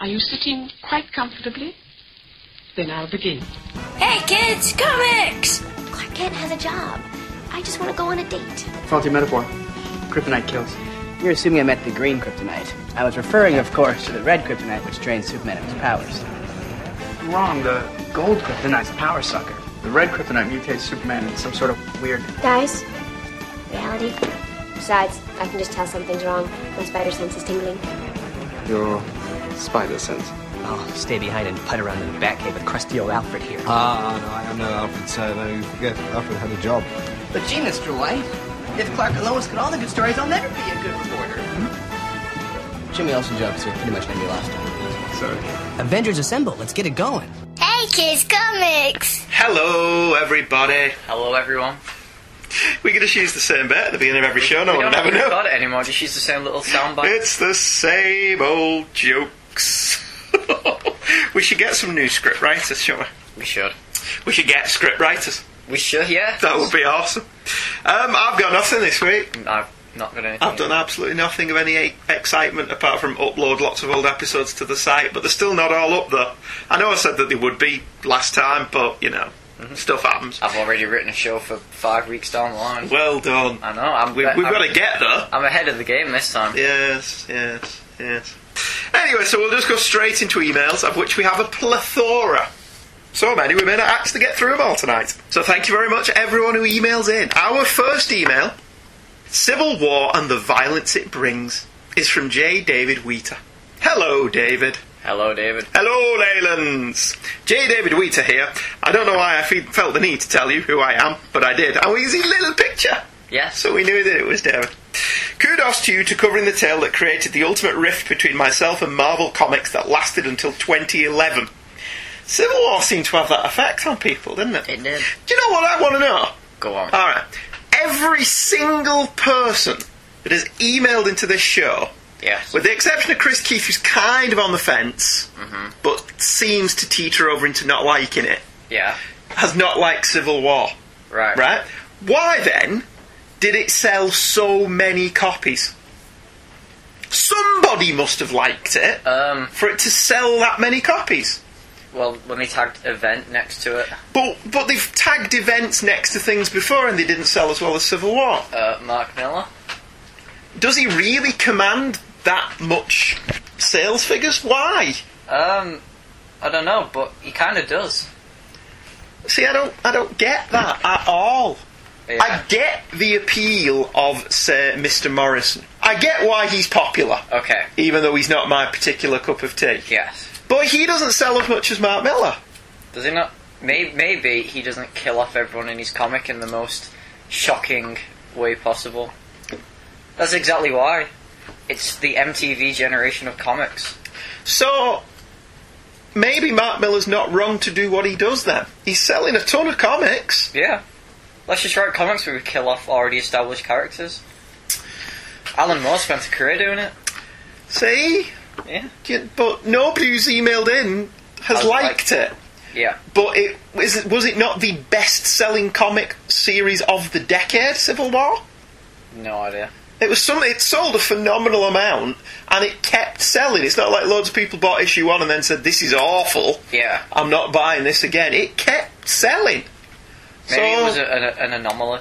Are you sitting quite comfortably? Then I'll begin. Hey kids, comics! Clark Kent has a job. I just want to go on a date. Faulty metaphor. Kryptonite kills. You're assuming I meant the green kryptonite. I was referring, of course, to the red kryptonite, which drains Superman of his powers. Wrong. The gold kryptonite's a power sucker. The red kryptonite mutates Superman into some sort of weird. Guys, reality. Besides, I can just tell something's wrong. My spider sense is tingling. Your spider sense. Oh, stay behind and putt around in the Batcave with crusty old Alfred here. Ah, no, I know Alfred, so no, you forget Alfred had a job. But gee, Mr. White, if Clark and Lois got all the good stories, I'll never be a good reporter. Jimmy Olsen jokes are pretty much gonna be lost on. Sorry. Avengers Assemble, let's get it going. Hey kids, comics! Hello, everybody. Hello, everyone. We could just use the same bit at the beginning of every show. No we one don't would ever have to know. record it anymore. Just use the same little soundbite. It's the same old jokes. we should get some new script writers, shall we? We should. We should get script writers. We should, yeah. That would be awesome. Um, I've got nothing this week. I've not got anything. I've done absolutely nothing of any e- excitement apart from upload lots of old episodes to the site, but they're still not all up though. I know I said that they would be last time, but you know, stuff happens. I've already written a show for five weeks down the line. Well done. I know. I'm, We, we've got to get there. I'm ahead of the game this time. Yes, yes, yes. Anyway, so we'll just go straight into emails, of which we have a plethora. So many, we may not actually get through them all tonight. So thank you very much, everyone who emails in. Our first email, Civil War and the Violence It Brings, is from J. David Wheater. Hello, David. Hello, David. Hello, Leylands. J. David Wheater here. I don't know why I fe- felt the need to tell you who I am, but I did. And we see little picture. Yes. So we knew that it was David. Kudos to you to covering the tale that created the ultimate rift between myself and Marvel Comics that lasted until 2011. Civil War seemed to have that effect on people, didn't it? It did. Do you know what I want to know? Go on. Alright. Every single person that has emailed into this show, yes. with the exception of Chris Keith, who's kind of on the fence, mm-hmm. but seems to teeter over into not liking it, Yeah. has not liked Civil War. Right. Right? Why then did it sell so many copies? Somebody must have liked it Um. for it to sell that many copies. Well, when they tagged event next to it, But but they've tagged events next to things before and they didn't sell as well as Civil War. uh, Mark Millar. Does he really command that much sales figures? Why? Um, I don't know, but he kind of does. See, I don't I don't get that at all. Yeah. I get the appeal of say Mr. Morrison. I get why he's popular. Okay. even though he's not my particular cup of tea. Yes. But he doesn't sell as much as Mark Millar. Does he not? Maybe, maybe he doesn't kill off everyone in his comic in the most shocking way possible. That's exactly why. It's the MTV generation of comics. So maybe Mark Millar's not wrong to do what he does then. He's selling a ton of comics. Yeah. Let's just write comics where we kill off already established characters. Alan Moore spent a career doing it. See? Yeah. Yeah, But nobody who's emailed in has Has liked liked- it. Yeah. But it was, it was it not the best selling comic series of the decade, Civil War? No idea. It was something. It sold a phenomenal amount, and it kept selling. It's not like loads of people bought issue one and then said, "This is awful. Yeah. I'm not buying this again." It kept selling. Maybe so, it was a, an, an anomaly.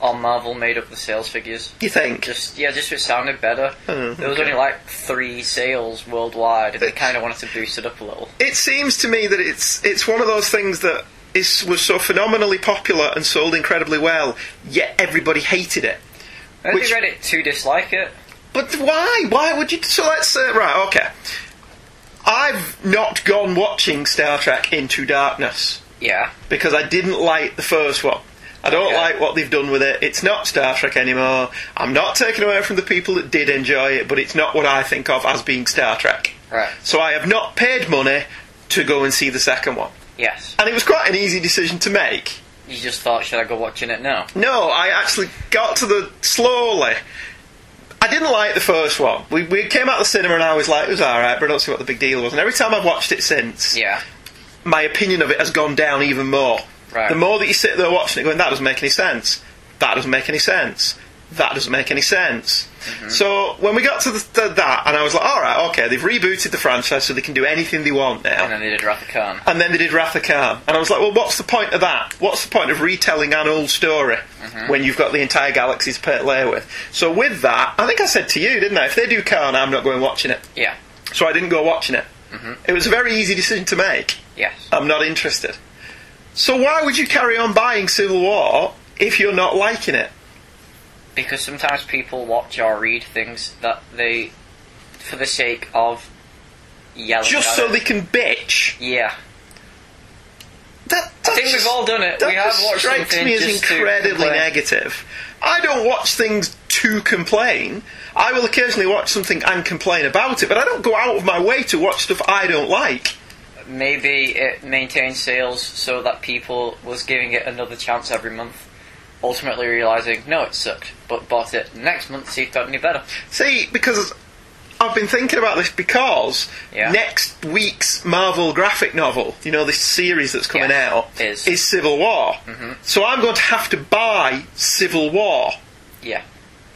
Or Marvel made up the sales figures. you think? Just yeah, just it sounded better. Oh, there was okay. only like three sales worldwide, and they kind of wanted to boost it up a little. It seems to me that it's it's one of those things that is was so phenomenally popular and sold incredibly well, yet everybody hated it. Maybe Which- read it to dislike it. But why? Why would you? So let's uh, right. Okay, I've not gone watching Star Trek Into Darkness Yeah. because I didn't like the first one. I don't Okay. like what they've done with it. It's not Star Trek anymore. I'm not taking away from the people that did enjoy it, but it's not what I think of as being Star Trek. Right. So I have not paid money to go and see the second one. Yes. And it was quite an easy decision to make. You just thought, should I go watching it now? No, I actually got to the slowly. I didn't like the first one. We, we came out of the cinema and I was like, it was alright, but I don't see what the big deal was. And every time I've watched it since, Yeah. My opinion of it has gone down even more. Right. The more that you sit there watching it going, that doesn't make any sense. That doesn't make any sense. that doesn't make any sense. Mm-hmm. So when we got to the, that, and I was like, all right, okay, they've rebooted the franchise so they can do anything they want now. And then they did Wrath of Khan. And then they did Wrath of Khan. And I was like, well, what's the point of that? What's the point of retelling an old story mm-hmm. when you've got the entire galaxy to play with? So with that, I think I said to you, didn't I? If they do Khan, I'm not going watching it. Yeah. So I didn't go watching it. Mm-hmm. It was a very easy decision to make. Yes. I'm not interested. So why would you carry on buying Civil War if you're not liking it? Because sometimes people watch or read things that they, for the sake of yelling Just so it. they can bitch. Yeah. That, I think we've all done it. That We have watched strikes me as incredibly negative. I don't watch things to complain. I will occasionally watch something and complain about it, but I don't go out of my way to watch stuff I don't like. Maybe it maintained sales so that people was giving it another chance every month. Ultimately realizing, no, it sucked, but bought it next month to see if it got any better. See, because I've been thinking about this because Yeah. next week's Marvel graphic novel, you know, this series that's coming Yeah, out, is. Mm-hmm. Civil War. So I'm going to have to buy Civil War Yeah.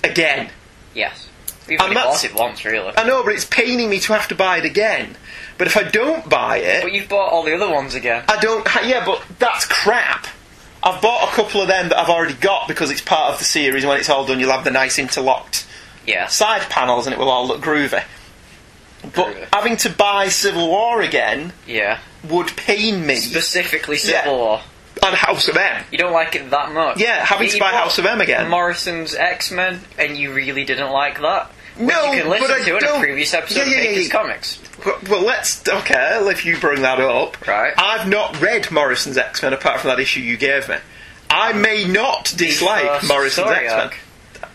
again. Yes. We've only bought it once, really. I know, but it's paining me to have to buy it again. But if I don't buy it, But you've bought all the other ones again. I don't. Ha- yeah, but that's crap. I've bought a couple of them that I've already got because it's part of the series. When it's all done, you'll have the nice interlocked Yeah. side panels, and it will all look groovy. But Groovy. having to buy Civil War again Yeah. would pain me. Specifically Yeah. Civil War. and House of M. You don't like it that much. Yeah, having to buy House of M again. Morrison's X Men, and you really didn't like that. No, you can but listen I to in a don't- previous episode Yeah, yeah, of yeah, Baker's yeah. Comics. Well, well, let's. Okay, if you bring that up. Right. I've not read Morrison's X Men apart from that issue you gave me. I may not dislike first Morrison's X Men.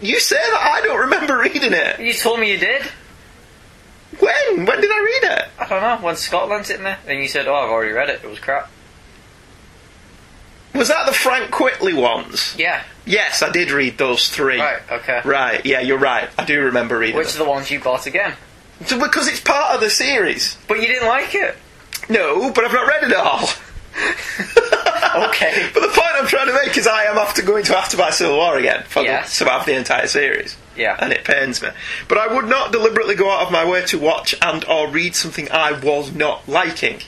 You say that I don't remember reading it. You told me you did. When? When did I read it? I don't know. When Scott lent it me, and you said, "Oh, I've already read it. It was crap." Was that the Frank Quitely ones? Yeah. Yes, I did read those three. Right. Okay. Right, yeah, you're right. I do remember reading Which are the ones you bought again? So- because it's part of the series. But you didn't like it. No, but I've not read it all. Okay. But the point I'm trying to make is I am after going to have to buy Civil War again for Yes. the, to have the entire series. Yeah. And it pains me. But I would not deliberately go out of my way to watch and or read something I was not liking.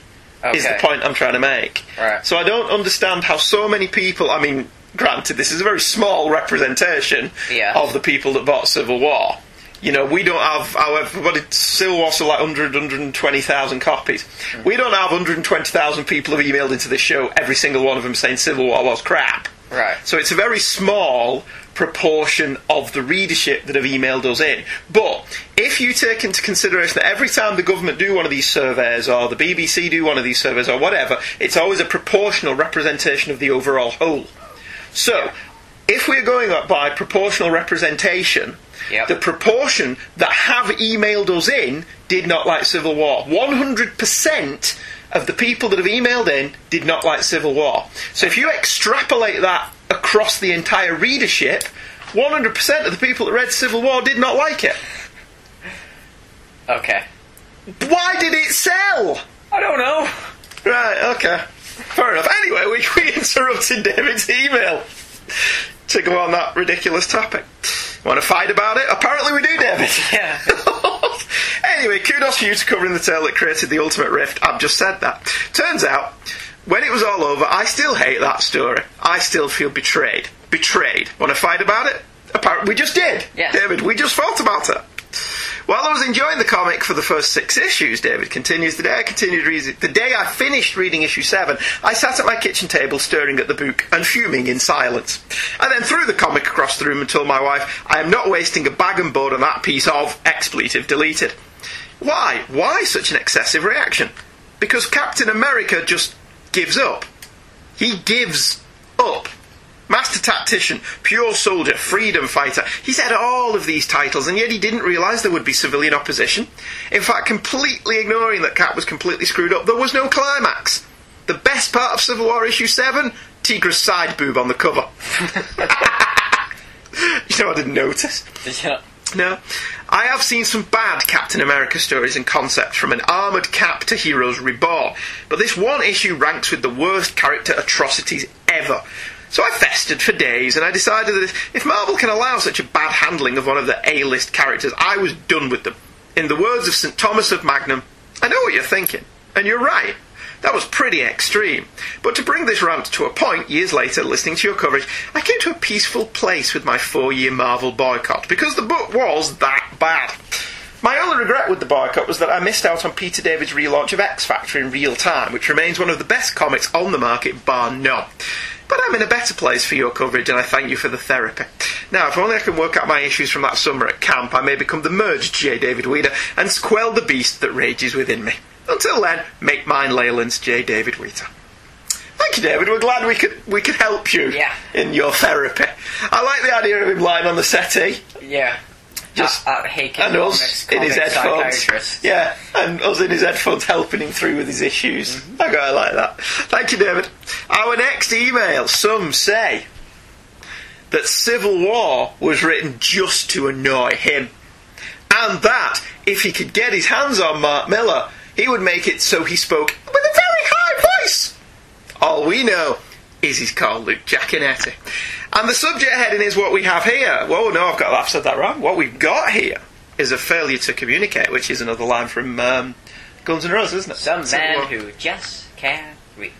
Is the point I'm trying to make. Right. So I don't understand how so many people I mean, granted this is a very small representation Yeah. of the people that bought Civil War. You know, we don't have, however, but Civil War sold like 100, 120,000 copies. Hmm. We don't have 120,000 people who've emailed into this show, every single one of them saying Civil War was crap. Right. So it's a very small proportion of the readership that have emailed us in. But if you take into consideration that every time the government do one of these surveys or the BBC do one of these surveys or whatever, it's always a proportional representation of the overall whole. So, if we're going up by proportional representation, Yep. the proportion that have emailed us in did not like Civil War. 100% of the people that have emailed in did not like Civil War. So if you extrapolate that across the entire readership, 100% of the people that read Civil War did not like it. Okay. Why did it sell? I don't know. Right, okay. Fair enough. Anyway, we, we interrupted David's email to go on that ridiculous topic. Want to fight about it? Apparently we do, David. Yeah. anyway, kudos for you to covering the tale that created the ultimate rift. I've just said that. Turns out, when it was all over, I still hate that story. I still feel betrayed. Betrayed. Want to fight about it? Apparently, we just did. Yes. David, we just fought about it. While I was enjoying the comic for the first six issues, David continues, the day I continued reading, the day I finished reading issue seven, I sat at my kitchen table staring at the book and fuming in silence. I then threw the comic across the room and told my wife, I am not wasting a bag and board on that piece of expletive deleted. Why? Why such an excessive reaction? Because Captain America just gives up. He gives up. Master tactician, pure soldier, freedom fighter. He's had all of these titles, and yet he didn't realise there would be civilian opposition. In fact, completely ignoring that Cap was completely screwed up, there was no climax. The best part of Civil War issue 7? Tigra's side boob on the cover. you know, I didn't notice. Did you not? No. I have seen some bad Captain America stories and concepts from an armoured cap to Heroes Reborn, but this one issue ranks with the worst character atrocities ever. So I festered for days, and I decided that if Marvel can allow such a bad handling of one of the A-list characters, I was done with them. In the words of St. Thomas of Magnum, I know what you're thinking, and you're right. That was pretty extreme. But to bring this rant to a point, years later, listening to your coverage, I came to a peaceful place with my four year Marvel boycott, because the book was that bad. My only regret with the boycott was that I missed out on Peter David's relaunch of X Factor in real time, which remains one of the best comics on the market, bar none. But I'm in a better place for your coverage, and I thank you for the therapy. Now, if only I can work out my issues from that summer at camp, I may become the merged J. David Weeder and squell the beast that rages within me. Until then, make mine Leyland's J. David Weeder. Thank you, David. We're glad we could we could help you Yeah. in your therapy. I like the idea of him lying on the settee, Yeah. Just- at, at and us in his headphones. Yeah, and us in his headphones helping him through with his issues. Mm-hmm. I quite like that. Thank you, David. Our next email. Some say that Civil War was written just to annoy him, and that if he could get his hands on Mark Millar, he would make it so he spoke with a very high voice. All we know is he's called Luke Giaconetti. And the subject heading is what we have here. Whoa, no, I've got I've said that wrong. What we've got here is a failure to communicate, which is another line from um, Guns N' Roses, isn't it? Some Civil man War. who just can't reach.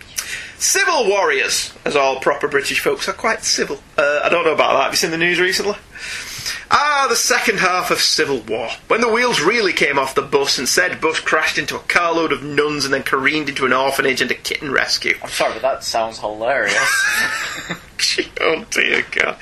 Civil warriors, as all proper British folks are quite civil. Uh, I don't know about that. Have you seen the news recently? Ah, the second half of Civil War. When the wheels really came off the bus and said bus crashed into a carload of nuns and then careened into an orphanage and a kitten rescue. I'm sorry, but that sounds hilarious. oh dear God!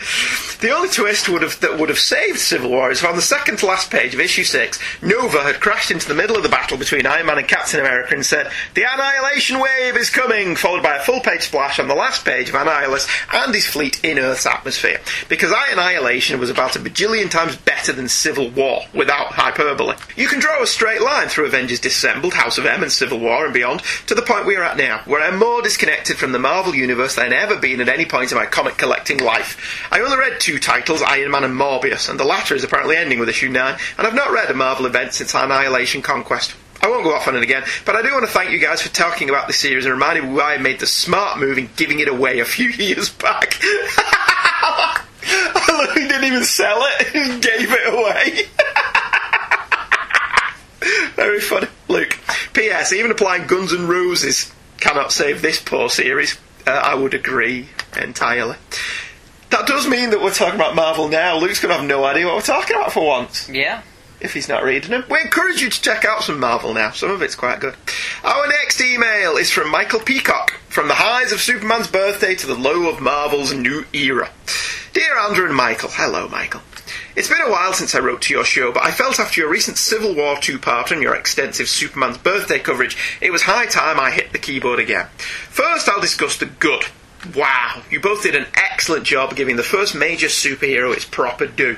The only twist would have that would have saved Civil War is on the second to last page of issue six, Nova had crashed into the middle of the battle between Iron Man and Captain America and said, "The Annihilation Wave is coming," followed by a full-page splash on the last page of Annihilus and his fleet in Earth's atmosphere. Because Annihilation was about a bajillion times better than Civil War, without hyperbole. You can draw a straight line through Avengers Disassembled, House of M, and Civil War and beyond to the point we are at now, where I'm more disconnected from the Marvel Universe than I've ever been at any point in my comic collecting life. I only read two titles, Iron Man and Morbius, and the latter is apparently ending with issue 9, and I've not read a Marvel event since Annihilation Conquest. I won't go off on it again, but I do want to thank you guys for talking about this series and reminding me why I made the smart move in giving it away a few years back. He didn't even sell it, and gave it away. Very funny. Luke. P.S. Even applying Guns and Roses cannot save this poor series. Uh, I would agree entirely. That does mean that we're talking about Marvel now. Luke's going to have no idea what we're talking about for once yeah. if he's not reading them. We encourage you to check out some Marvel now. Some of it's quite good. Our next email is from Michael Peacock. From the highs of Superman's birthday to the low of Marvel's new era. Dear Andrew and Michael, hello Michael. It's been a while since I wrote to your show, but I felt after your recent Civil War two-part and your extensive Superman's birthday coverage, it was high time I hit the keyboard again. First, I'll discuss the good. Wow, you both did an excellent job giving the first major superhero its proper due.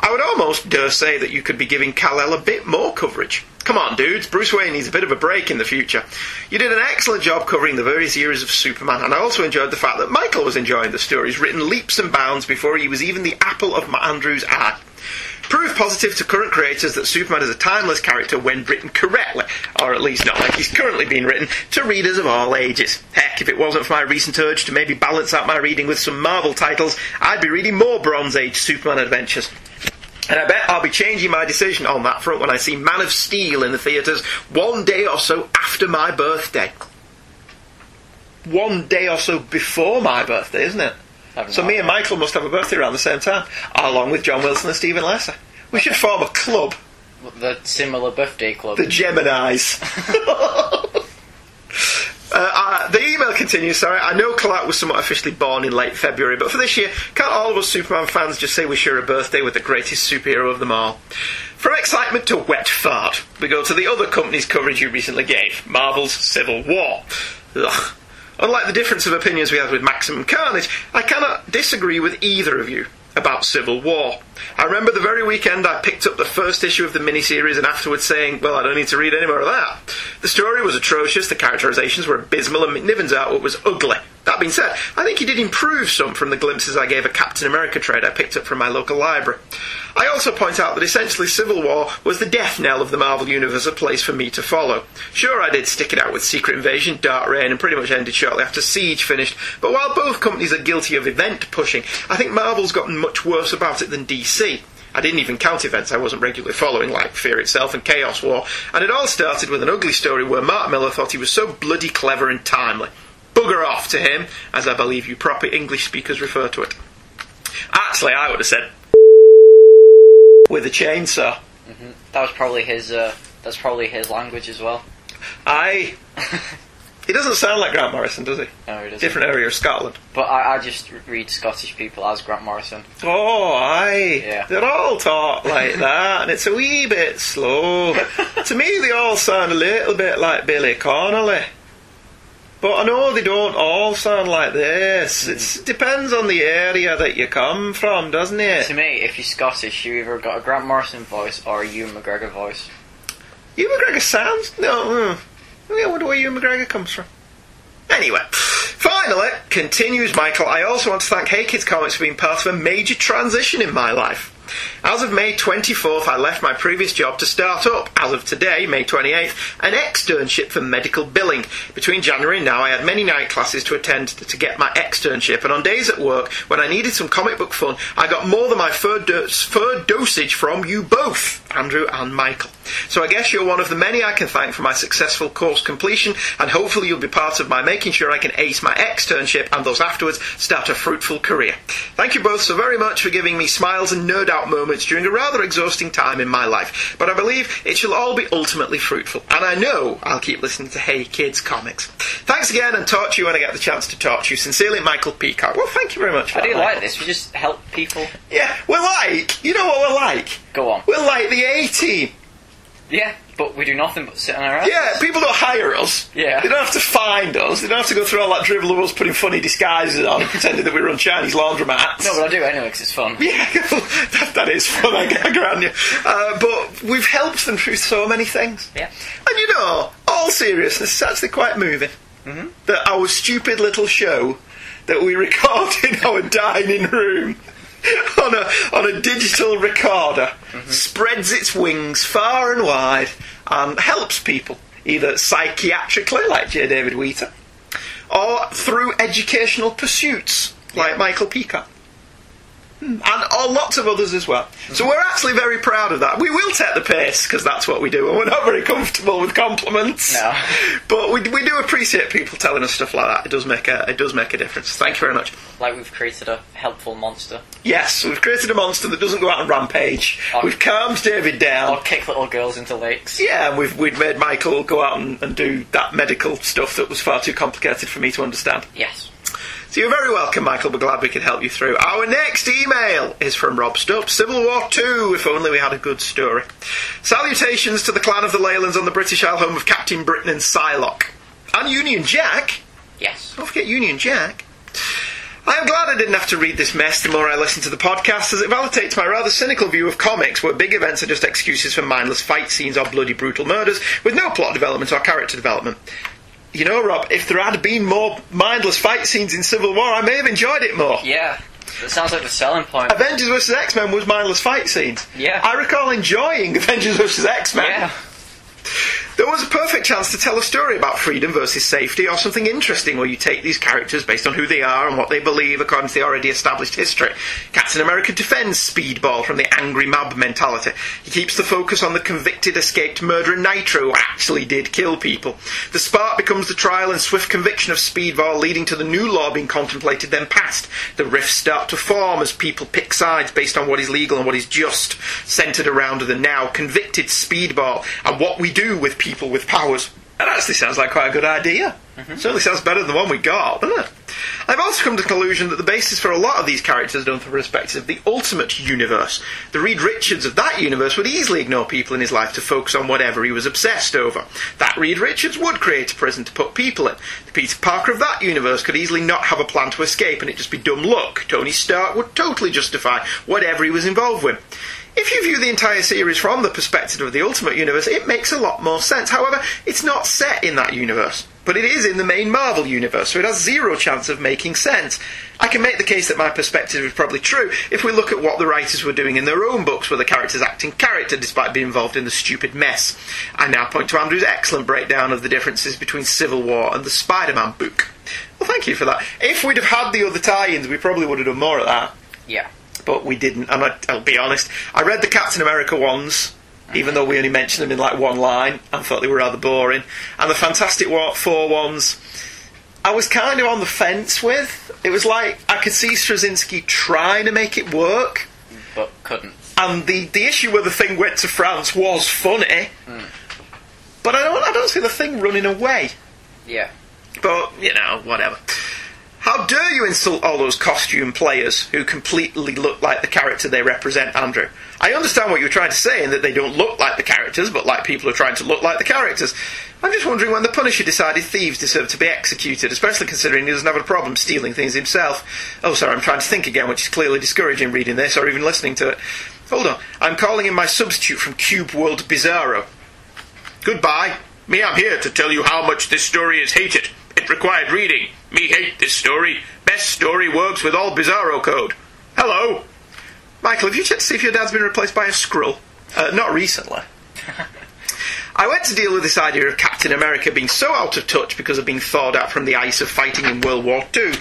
I would almost dare say that you could be giving Kal-El a bit more coverage. Come on, dudes, Bruce Wayne needs a bit of a break in the future. You did an excellent job covering the various eras of Superman, and I also enjoyed the fact that Michael was enjoying the stories written leaps and bounds before he was even the apple of Andrew's eye. Proof positive to current creators that Superman is a timeless character when written correctly, or at least not like he's currently being written, to readers of all ages. Heck, if it wasn't for my recent urge to maybe balance out my reading with some Marvel titles, I'd be reading more Bronze Age Superman adventures. And I bet I'll be changing my decision on that front when I see Man of Steel in the theatres one day or so after my birthday. One day or so before my birthday, isn't it? So me and. Michael must have a birthday around the same time, along with John Wilson and Stephen Lesser. We should form a club, The similar birthday club. the Geminis. Uh, uh, the email continues, sorry. I know Clark was somewhat officially born in late February, but for this year, can't all of us Superman fans just say we share a birthday with the greatest superhero of them all? From excitement to wet fart, we go to the other company's coverage you recently gave Marvel's Civil War. Ugh. Unlike the difference of opinions we had with Maximum Carnage, I cannot disagree with either of you about Civil War. I remember the very weekend I picked up the first issue of the miniseries and afterwards saying, well, I don't need to read any more of that. The story was atrocious, the characterizations were abysmal, and McNiven's artwork was ugly. That being said, I think he did improve some from the glimpses I gave a Captain America trade I picked up from my local library. I also point out that essentially Civil War was the death knell of the Marvel Universe, a place for me to follow. Sure, I did stick it out with Secret Invasion, Dark Reign, and pretty much ended shortly after Siege finished, but while both companies are guilty of event pushing, I think Marvel's gotten much worse about it than DC. I didn't even count events I wasn't regularly following, like Fear itself and Chaos War, and it all started with an ugly story where Mark Millar thought he was so bloody clever and timely. Bugger off to him, as I believe you proper English speakers refer to it. Actually, I would have said with a chainsaw. That was probably his. Uh, that's probably his language as well. I. he doesn't sound like Grant Morrison, does he? No, it isn't. Different area of Scotland. But I, I just read Scottish people as Grant Morrison. Oh, aye. Yeah. They're all taught like that, and it's a wee bit slow. to me, they all sound a little bit like Billy Connolly. But I know they don't all sound like this. It's, it depends on the area that you come from, doesn't it? To me, if you're Scottish, you either got a Grant Morrison voice or a Ewan McGregor voice. Ewan McGregor sounds. No. Hmm. I wonder where Ewan McGregor comes from. Anyway, finally, continues Michael, I also want to thank Hey Kids Comics for being part of a major transition in my life. As of May 24th, I left my previous job to start up, as of today, May 28th, an externship for medical billing. Between January and now, I had many night classes to attend to get my externship, and on days at work, when I needed some comic book fun, I got more than my third, do- third dosage from you both, Andrew and Michael. So I guess you're one of the many I can thank for my successful course completion, and hopefully you'll be part of my making sure I can ace my externship and those afterwards start a fruitful career. Thank you both so very much for giving me smiles and nerd out moments during a rather exhausting time in my life, but I believe it shall all be ultimately fruitful, and I know I'll keep listening to Hey Kids comics. Thanks again, and talk to you when I get the chance to talk to you. Sincerely, Michael Peacock. Well, thank you very much for I that, do like Michael. this. We just help people. Yeah, we're like, you know what we're like? Go on. We're like the A team. Yeah, but we do nothing but sit on our ass. Yeah, people don't hire us. Yeah. They don't have to find us. They don't have to go through all that drivel of us putting funny disguises on and pretending that we run Chinese laundromats. No, but I do anyway because it's fun. Yeah, that, that is fun, I, I grant you. Uh, but we've helped them through so many things. Yeah. And you know, all seriousness, it's actually quite moving. Mm-hmm. That our stupid little show that we record in our dining room on a on a digital recorder Mm-hmm. spreads its wings far and wide and helps people either psychiatrically, like J. David Wheater, or through educational pursuits, like Michael Peacock Hmm, and oh, lots of others as well. So we're actually very proud of that. We will take the piss because that's what we do, and we're not very comfortable with compliments. No. but we, we do appreciate people telling us stuff like that. It does make a it does make a difference. Thank you very much. Like we've created a helpful monster. Yes, we've created a monster that doesn't go out and rampage. Oh. We've calmed David down. Or kick little girls into lakes. Yeah, and we've we've made Michael go out and, and do that medical stuff that was far too complicated for me to understand. Yes. So you're very welcome, Michael. We're glad we could help you through. Our next email is from Rob Stubb. Civil War II, if only we had a good story. Salutations to the clan of the Leylands on the British Isle home of Captain Britain and Psylocke. And Union Jack. Yes. Don't forget Union Jack. I am glad I didn't have to read this mess the more I listen to the podcast, as it validates my rather cynical view of comics, where big events are just excuses for mindless fight scenes or bloody brutal murders, with no plot development or character development. You know, Rob, if there had been more mindless fight scenes in Civil War, I may have enjoyed it more. Yeah. That sounds like the selling point. Avengers vs. X Men was mindless fight scenes. Yeah. I recall enjoying Avengers vs. X Men. Yeah. There was a perfect chance to tell a story about freedom versus safety or something interesting where you take these characters based on who they are and what they believe according to the already established history. Captain America defends Speedball from the angry mob mentality. He keeps the focus on the convicted escaped murderer Nitro who actually did kill people. The spark becomes the trial and swift conviction of Speedball leading to the new law being contemplated then passed. The rifts start to form as people pick sides based on what is legal and what is just, centred around the now convicted Speedball and what we do with people with powers. That actually sounds like quite a good idea. Mm-hmm. Certainly sounds better than the one we got, doesn't it? I've also come to the conclusion that the basis for a lot of these characters done from the perspective of the ultimate universe. The Reed Richards of that universe would easily ignore people in his life to focus on whatever he was obsessed over. That Reed Richards would create a prison to put people in. The Peter Parker of that universe could easily not have a plan to escape and it'd just be dumb luck. Tony Stark would totally justify whatever he was involved with. If you view the entire series from the perspective of the Ultimate Universe, it makes a lot more sense. However, it's not set in that universe, but it is in the main Marvel universe, so it has zero chance of making sense. I can make the case that my perspective is probably true if we look at what the writers were doing in their own books, where the characters acting character despite being involved in the stupid mess. I now point to Andrew's excellent breakdown of the differences between Civil War and the Spider Man book. Well, thank you for that. If we'd have had the other tie ins, we probably would have done more of that Yeah. But we didn't. And I, I'll be honest, I read the Captain America ones, even though we only mentioned them in like one line, and thought they were rather boring. And the Fantastic Four ones, I was kind of on the fence with. It was like I could see Straczynski trying to make it work, But couldn't. and the, the issue where the thing went to France was funny, hmm. but I don't I don't see the thing running away. Yeah. But, you know, whatever. How dare you insult all those costume players who completely look like the character they represent, Andrew? I understand what you're trying to say in that they don't look like the characters, but like people who are trying to look like the characters. I'm just wondering when the Punisher decided thieves deserve to be executed, especially considering he doesn't have a problem stealing things himself. Oh, sorry, I'm trying to think again, which is clearly discouraging reading this or even listening to it. Hold on, I'm calling in my substitute from Cube World Bizarro. Goodbye. Me, I'm here to tell you how much this story is hated. It required reading. Me hate this story. Best story works with all Bizarro code. Hello. Michael, have you checked to see if your dad's been replaced by a Skrull? Uh, not recently. I went to deal with this idea of Captain America being so out of touch because of being thawed out from the ice of fighting in World War II.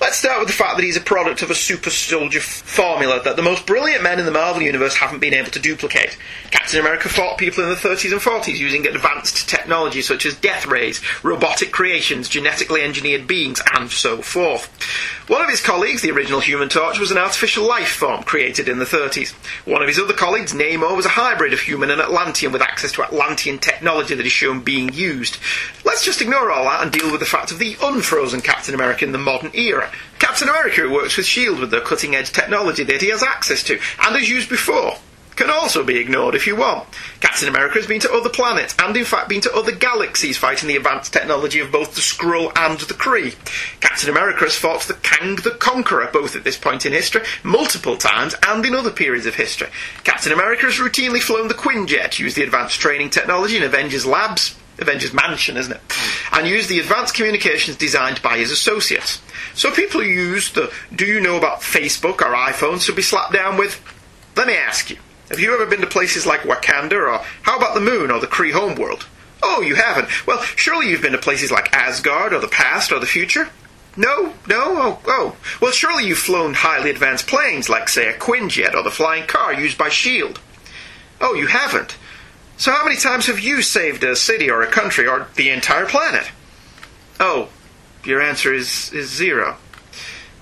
Let's start with the fact that he's a product of a super soldier formula that the most brilliant men in the Marvel Universe haven't been able to duplicate. Captain America fought people in the 30s and 40s using advanced technology such as death rays, robotic creations, genetically engineered beings, and so forth. One of his colleagues, the original Human Torch, was an artificial life form created in the 30s. One of his other colleagues, Namor, was a hybrid of human and Atlantean with access to Atlantean technology that is shown being used. Let's just ignore all that and deal with the fact of the unfrozen Captain America in the modern era. Captain America, who works with S.H.I.E.L.D. With the cutting edge technology that he has access to and has used before, can also be ignored if you want. Captain America has been to other planets and, in fact, been to other galaxies fighting the advanced technology of both the Skrull and the Kree. Captain America has fought the Kang the Conqueror, both at this point in history, multiple times, and in other periods of history. Captain America has routinely flown the Quinjet, used the advanced training technology in Avengers Labs, Avengers Mansion, isn't it? And use the advanced communications designed by his associates. So people who use the do you know about Facebook or iPhones should be slapped down with, let me ask you, have you ever been to places like Wakanda or how about the moon or the Kree homeworld? Oh, you haven't? Well, surely you've been to places like Asgard or the past or the future? No? No? Oh, oh. Well, surely you've flown highly advanced planes like, say, a Quinjet or the flying car used by S.H.I.E.L.D. Oh, you haven't? So how many times have you saved a city or a country or the entire planet? Oh, your answer is, is zero.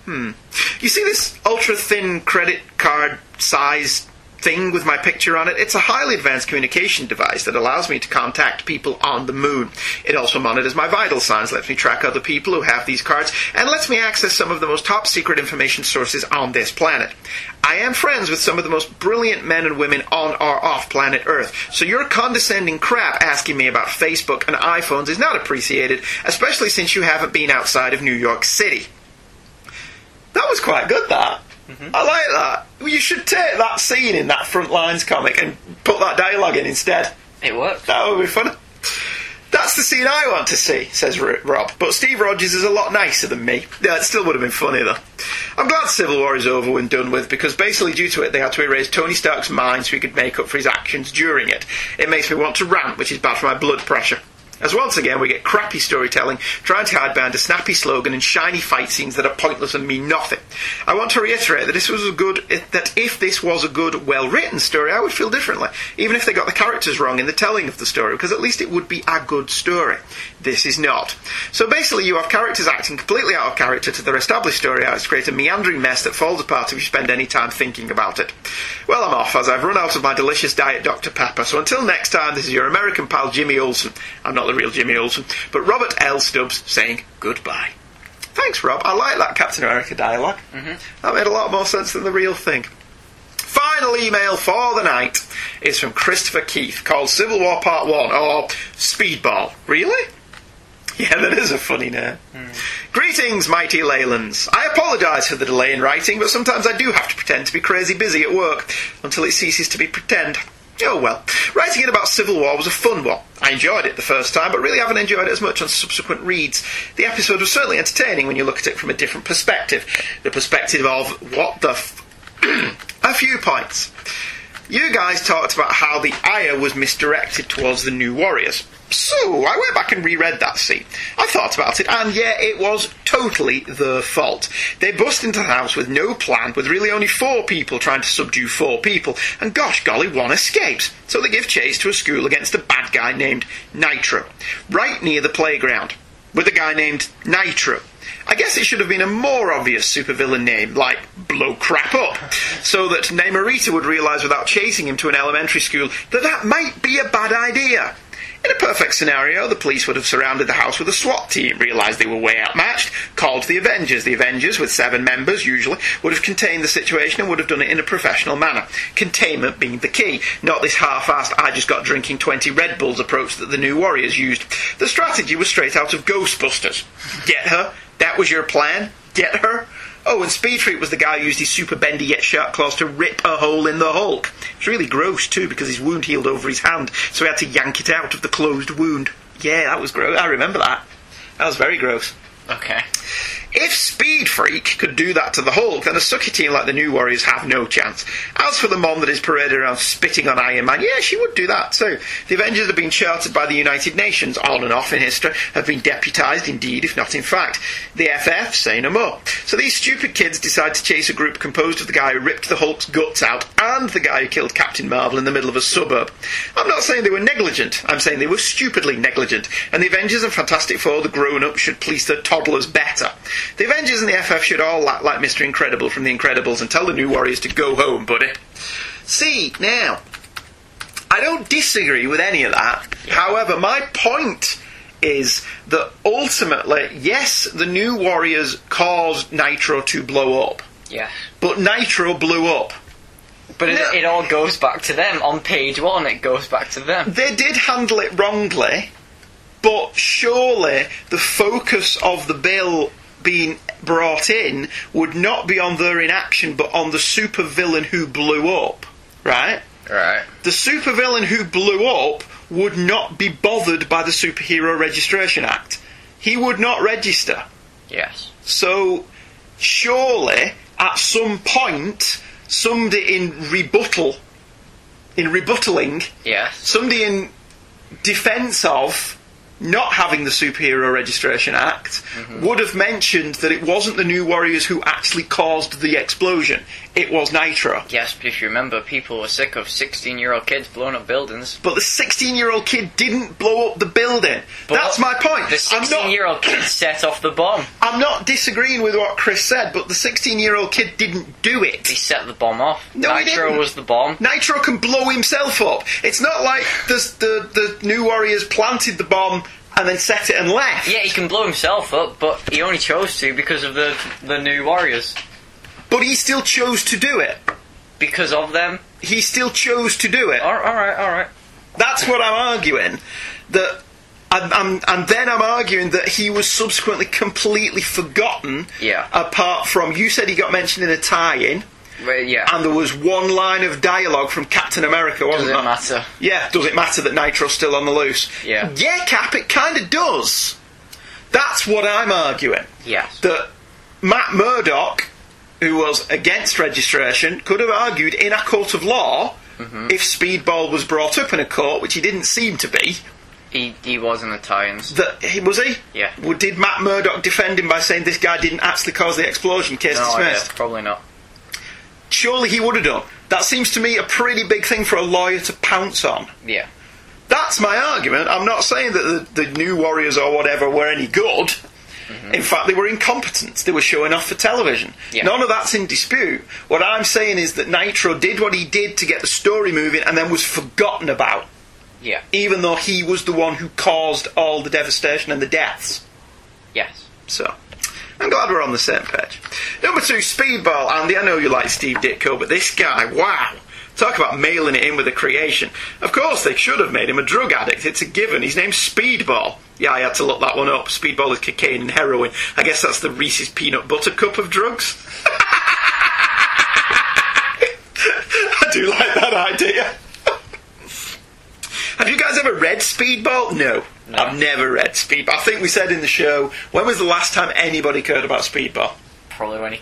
Hmm. You see this ultra thin credit card size thing with my picture on it? It's a highly advanced communication device that allows me to contact people on the moon. It also monitors my vital signs, lets me track other people who have these cards, and lets me access some of the most top secret information sources on this planet. I am friends with some of the most brilliant men and women on or off planet Earth, so your condescending crap asking me about Facebook and iPhones is not appreciated, especially since you haven't been outside of New York City. That was quite good, that. Mm-hmm. I like that. Well, you should take that scene in that front lines comic and put that dialogue in instead. It worked. That would be fun. That's the scene I want to see, says R- Rob. But Steve Rogers is a lot nicer than me. Yeah, it still would have been funny though. I'm glad Civil War is over and done with because basically due to it they had to erase Tony Stark's mind so he could make up for his actions during it. It makes me want to rant, which is bad for my blood pressure. As once again we get crappy storytelling, trying to behind a snappy slogan and shiny fight scenes that are pointless and mean nothing. I want to reiterate that this was a good that if this was a good, well-written story, I would feel differently, even if they got the characters wrong in the telling of the story, because at least it would be a good story. This is not. So basically, you have characters acting completely out of character to their established story arcs, create a meandering mess that falls apart if you spend any time thinking about it. Well, I'm off as I've run out of my delicious diet Dr Pepper. So until next time, this is your American pal Jimmy Olsen. I'm not the real Jimmy Olsen, but Robert L. Stubbs saying goodbye. Thanks, Rob. I like that Captain America dialog mm-hmm. That made a lot more sense than the real thing. Final email for the night is from Christopher Keith called Civil War Part 1 or Speedball. Really? Yeah, that is a funny name. Hmm. Greetings, mighty Leylands. I apologise for the delay in writing, but sometimes I do have to pretend to be crazy busy at work until it ceases to be pretend. Oh well. Writing in about Civil War was a fun one. I enjoyed it the first time, but really haven't enjoyed it as much on subsequent reads. The episode was certainly entertaining when you look at it from a different perspective. The perspective of what the f- a few points. You guys talked about how the ire was misdirected towards the new warriors. So, I went back and reread that scene. I thought about it, and yeah, it was totally their fault. They bust into the house with no plan, with really only four people trying to subdue four people, and gosh golly, one escapes. So they give chase to a school against a bad guy named Nitro, right near the playground, with a guy named Nitro. I guess it should have been a more obvious supervillain name, like Blow Crap Up, so that Namorita would realise without chasing him to an elementary school that that might be a bad idea. In a perfect scenario, the police would have surrounded the house with a SWAT team, realised they were way outmatched, called the Avengers. The Avengers, with seven members usually, would have contained the situation and would have done it in a professional manner. Containment being the key, not this half-assed I just got drinking 20 Red Bulls approach that the new Warriors used. The strategy was straight out of Ghostbusters. Get her? That was your plan? Get her? Oh, and Speed Freek was the guy who used his super bendy yet sharp claws to rip a hole in the Hulk. It's really gross too because his wound healed over his hand, so he had to yank it out of the closed wound. Yeah, that was gross. I remember that. That was very gross. Okay. If Speed Freek could do that to the Hulk, then a sucky team like the New Warriors have no chance. As for the mom that is paraded around spitting on Iron Man, yeah, she would do that too. The Avengers have been chartered by the United Nations, on and off in history, have been deputised, indeed, if not in fact. The FF say no more. So these stupid kids decide to chase a group composed of the guy who ripped the Hulk's guts out and the guy who killed Captain Marvel in the middle of a suburb. I'm not saying they were negligent, I'm saying they were stupidly negligent, and the Avengers and Fantastic Four, the grown-ups, should police their toddlers better. The Avengers and the FF should all act like Mr. Incredible from The Incredibles and tell the New Warriors to go home, buddy. See, now, I don't disagree with any of that. However, my point is that ultimately, yes, the New Warriors caused Nitro to blow up, Yeah. but Nitro blew up. But it, it all goes back to them. On page one, it goes back to them. They did handle it wrongly, but surely the focus of the bill being brought in would not be on their inaction, but on the supervillain who blew up, right? Right. The supervillain who blew up would not be bothered by the Superhero Registration Act. He would not register. Yes. So, surely, at some point, somebody in rebuttal, in rebuttaling, Yes. somebody in defence of not having the Superhero Registration Act mm-hmm. would have mentioned that it wasn't the New Warriors who actually caused the explosion. It was Nitro. Yes, but if you remember, people were sick of 16 year old kids blowing up buildings. But the 16 year old kid didn't blow up the building. But That's my point. The 16 year old kid set off the bomb. I'm not disagreeing with what Chris said, but the 16 year old kid didn't do it. He set the bomb off. No, Nitro was the bomb. Nitro can blow himself up. It's not like the, the, the New Warriors planted the bomb and then set it and left. Yeah, he can blow himself up, but he only chose to because of the the new warriors. But he still chose to do it. Because of them. He still chose to do it. All right, all right. That's what I'm arguing. That. And, then I'm arguing that he was subsequently completely forgotten. Yeah. Apart from you said he got mentioned in a tie-in, Well, yeah. and there was one line of dialogue from Captain America, Does wasn't it there? matter? Yeah, does it matter that Nitro's still on the loose? Yeah. Yeah, Cap, it kind of does. That's what I'm arguing. Yes. That Matt Murdock, who was against registration, could have argued in a court of law Mm-hmm. if Speedball was brought up in a court, which he didn't seem to be. He he was in the tie-ins. That he was he? Yeah. Well, did Matt Murdock defend him by saying this guy didn't actually cause the explosion? Case No, yeah, dismissed. probably not. Surely he would have done. That seems to me a pretty big thing for a lawyer to pounce on. Yeah. That's my argument. I'm not saying that the, the new Warriors or whatever were any good. Mm-hmm. In fact, they were incompetent. They were showing off for television. Yeah. None of that's in dispute. What I'm saying is that Nitro did what he did to get the story moving and then was forgotten about, Yeah. even though he was the one who caused all the devastation and the deaths. Yes. So, I'm glad we're on the same page. Number two, Speedball. Andy, I know you like Steve Ditko, but this guy, wow. Talk about mailing it in with a creation. Of course, they should have made him a drug addict. It's a given. His name's Speedball. Yeah, I had to look that one up. Speedball is cocaine and heroin. I guess that's the Reese's peanut butter cup of drugs. I do like that idea. Have you guys ever read Speedball? No. No. I've never read Speedball. I think we said in the show, when was the last time anybody cared about Speedball? Probably when he,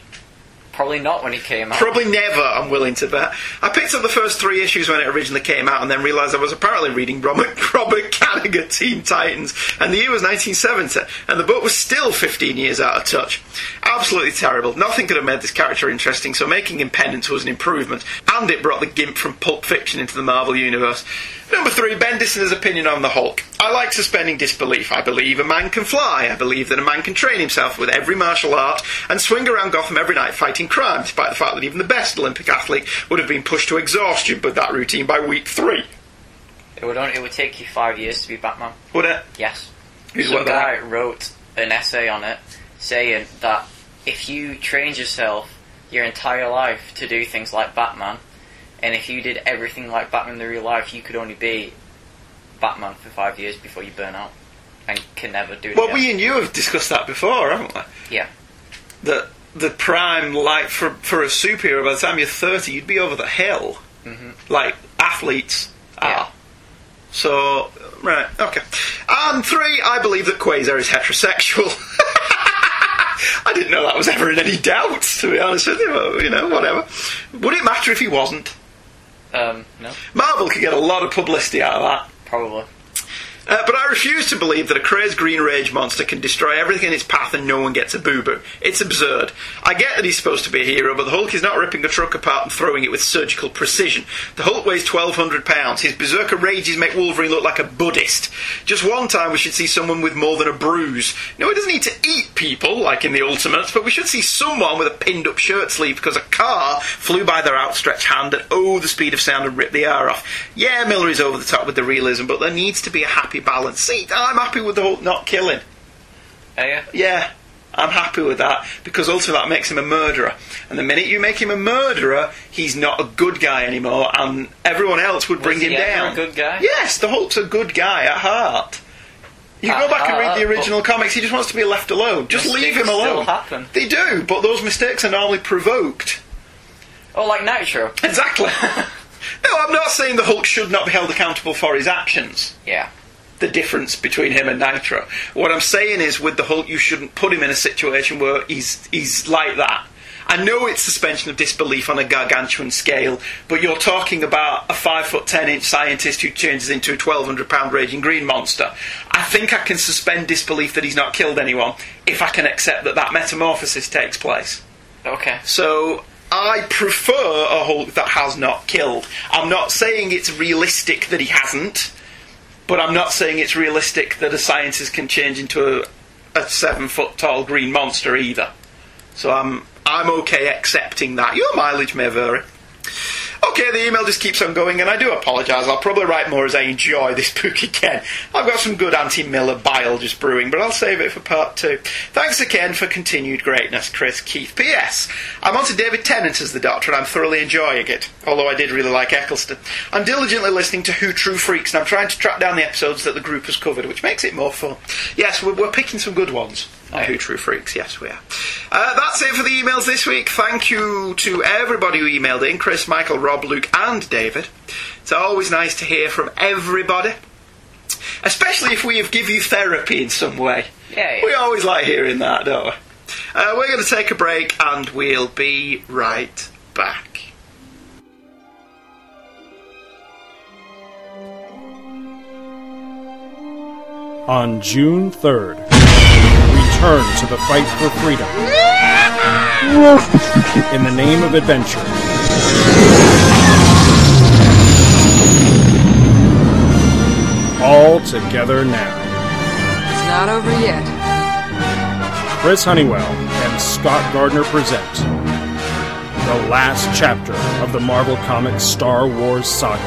probably not when he came out. Probably never, I'm willing to bet. I picked up the first three issues when it originally came out and then realised I was apparently reading Robert, Robert Kanigher Teen Titans, and the year was 1970, and the book was still 15 years out of touch. Absolutely terrible. Nothing could have made this character interesting, so making him Penance was an improvement, and it brought the Gimp from Pulp Fiction into the Marvel Universe. Number three, Bendison's opinion on the Hulk. I like suspending disbelief. I believe a man can fly. I believe that a man can train himself with every martial art and swing around Gotham every night fighting crime, despite the fact that even the best Olympic athlete would have been pushed to exhaustion with that routine by week three. It would only, it would take you five years to be Batman. Would it? Yes. Who's Some guy wrote an essay on it saying that if you trained yourself your entire life to do things like Batman, and if you did everything like Batman in the real life, you could only be Batman for five years before you burn out and can never do it. Well, again. we and you have discussed that before, haven't we? Yeah. That the prime, like for for a superhero, by the time you're 30, you'd be over the hill, Mhm. like athletes are. Yeah. So, right, okay. And three, I believe that Quasar is heterosexual. I didn't know that was ever in any doubt, to be honest with you. But, you know, whatever. Would it matter if he wasn't? Um, no, Marvel could get a lot of publicity out of that. probably. Uh, but I refuse to believe that a crazed green rage monster can destroy everything in its path and no one gets a boo boo. It's absurd. I get that he's supposed to be a hero, but the Hulk is not ripping a truck apart and throwing it with surgical precision. The Hulk weighs 1,200 pounds. His berserker rages make Wolverine look like a Buddhist. Just one time we should see someone with more than a bruise. No, he doesn't need to eat people, like in the Ultimates, but we should see someone with a pinned up shirt sleeve because a car flew by their outstretched hand at oh the speed of sound and ripped the air off. Yeah, Millar is over the top with the realism, but there needs to be a happy balance. See, I'm happy with the Hulk not killing. Yeah. Yeah, I'm happy with that because ultimately that makes him a murderer. And the minute you make him a murderer, he's not a good guy anymore, and everyone else would bring Was him he ever down. a good guy? Yes, the Hulk's a good guy at heart. You At go back and read the uh, original comics, he just wants to be left alone. Just leave him Mistakes still alone. happen. They do, but those mistakes are normally provoked. Oh, like Nitro. Exactly. no, I'm not saying the Hulk should not be held accountable for his actions. Yeah. The difference between him and Nitro. What I'm saying is, with the Hulk, you shouldn't put him in a situation where he's he's like that. I know it's suspension of disbelief on a gargantuan scale, but you're talking about a five foot ten inch scientist who changes into a twelve hundred pound raging green monster. I think I can suspend disbelief that he's not killed anyone if I can accept that that metamorphosis takes place. Okay. So I prefer a Hulk that has not killed. I'm not saying it's realistic that he hasn't, but I'm not saying it's realistic that a scientist can change into a, a seven foot tall green monster either. So I'm I'm okay accepting that. Your mileage may vary. Okay, the email just keeps on going, and I do apologise. I'll probably write more as I enjoy this book again. I've got some good anti Millar bile just brewing, but I'll save it for part two. Thanks again for continued greatness, Chris Keith. P.S. I'm on to David Tennant as the Doctor, and I'm thoroughly enjoying it, although I did really like Eccleston. I'm diligently listening to Who True Freaks, and I'm trying to track down the episodes that the group has covered, which makes it more fun. Yes, we're, we're picking some good ones. On Who True Freaks, yes, we are. Uh, that's it for the emails this week. Thank you to everybody who emailed in Chris, Michael, Rob, Luke, and David. It's always nice to hear from everybody, especially if we have give you therapy in some way. Yeah, yeah. We always like hearing that, don't we? Uh, we're going to take a break and we'll be right back. On June 3rd, return to the fight for freedom. In the name of adventure. All together now. It's not over yet. Chris Honeywell and Scott Gardner present the last chapter of the Marvel Comics Star Wars saga.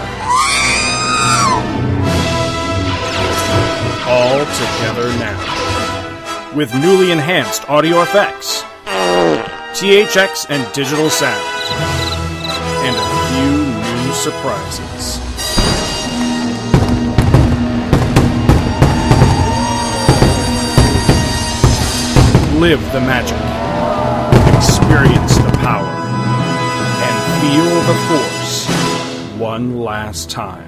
All together now. With newly enhanced audio effects, THX and digital sound, and a few new surprises. Live the magic, experience the power, and feel the force one last time.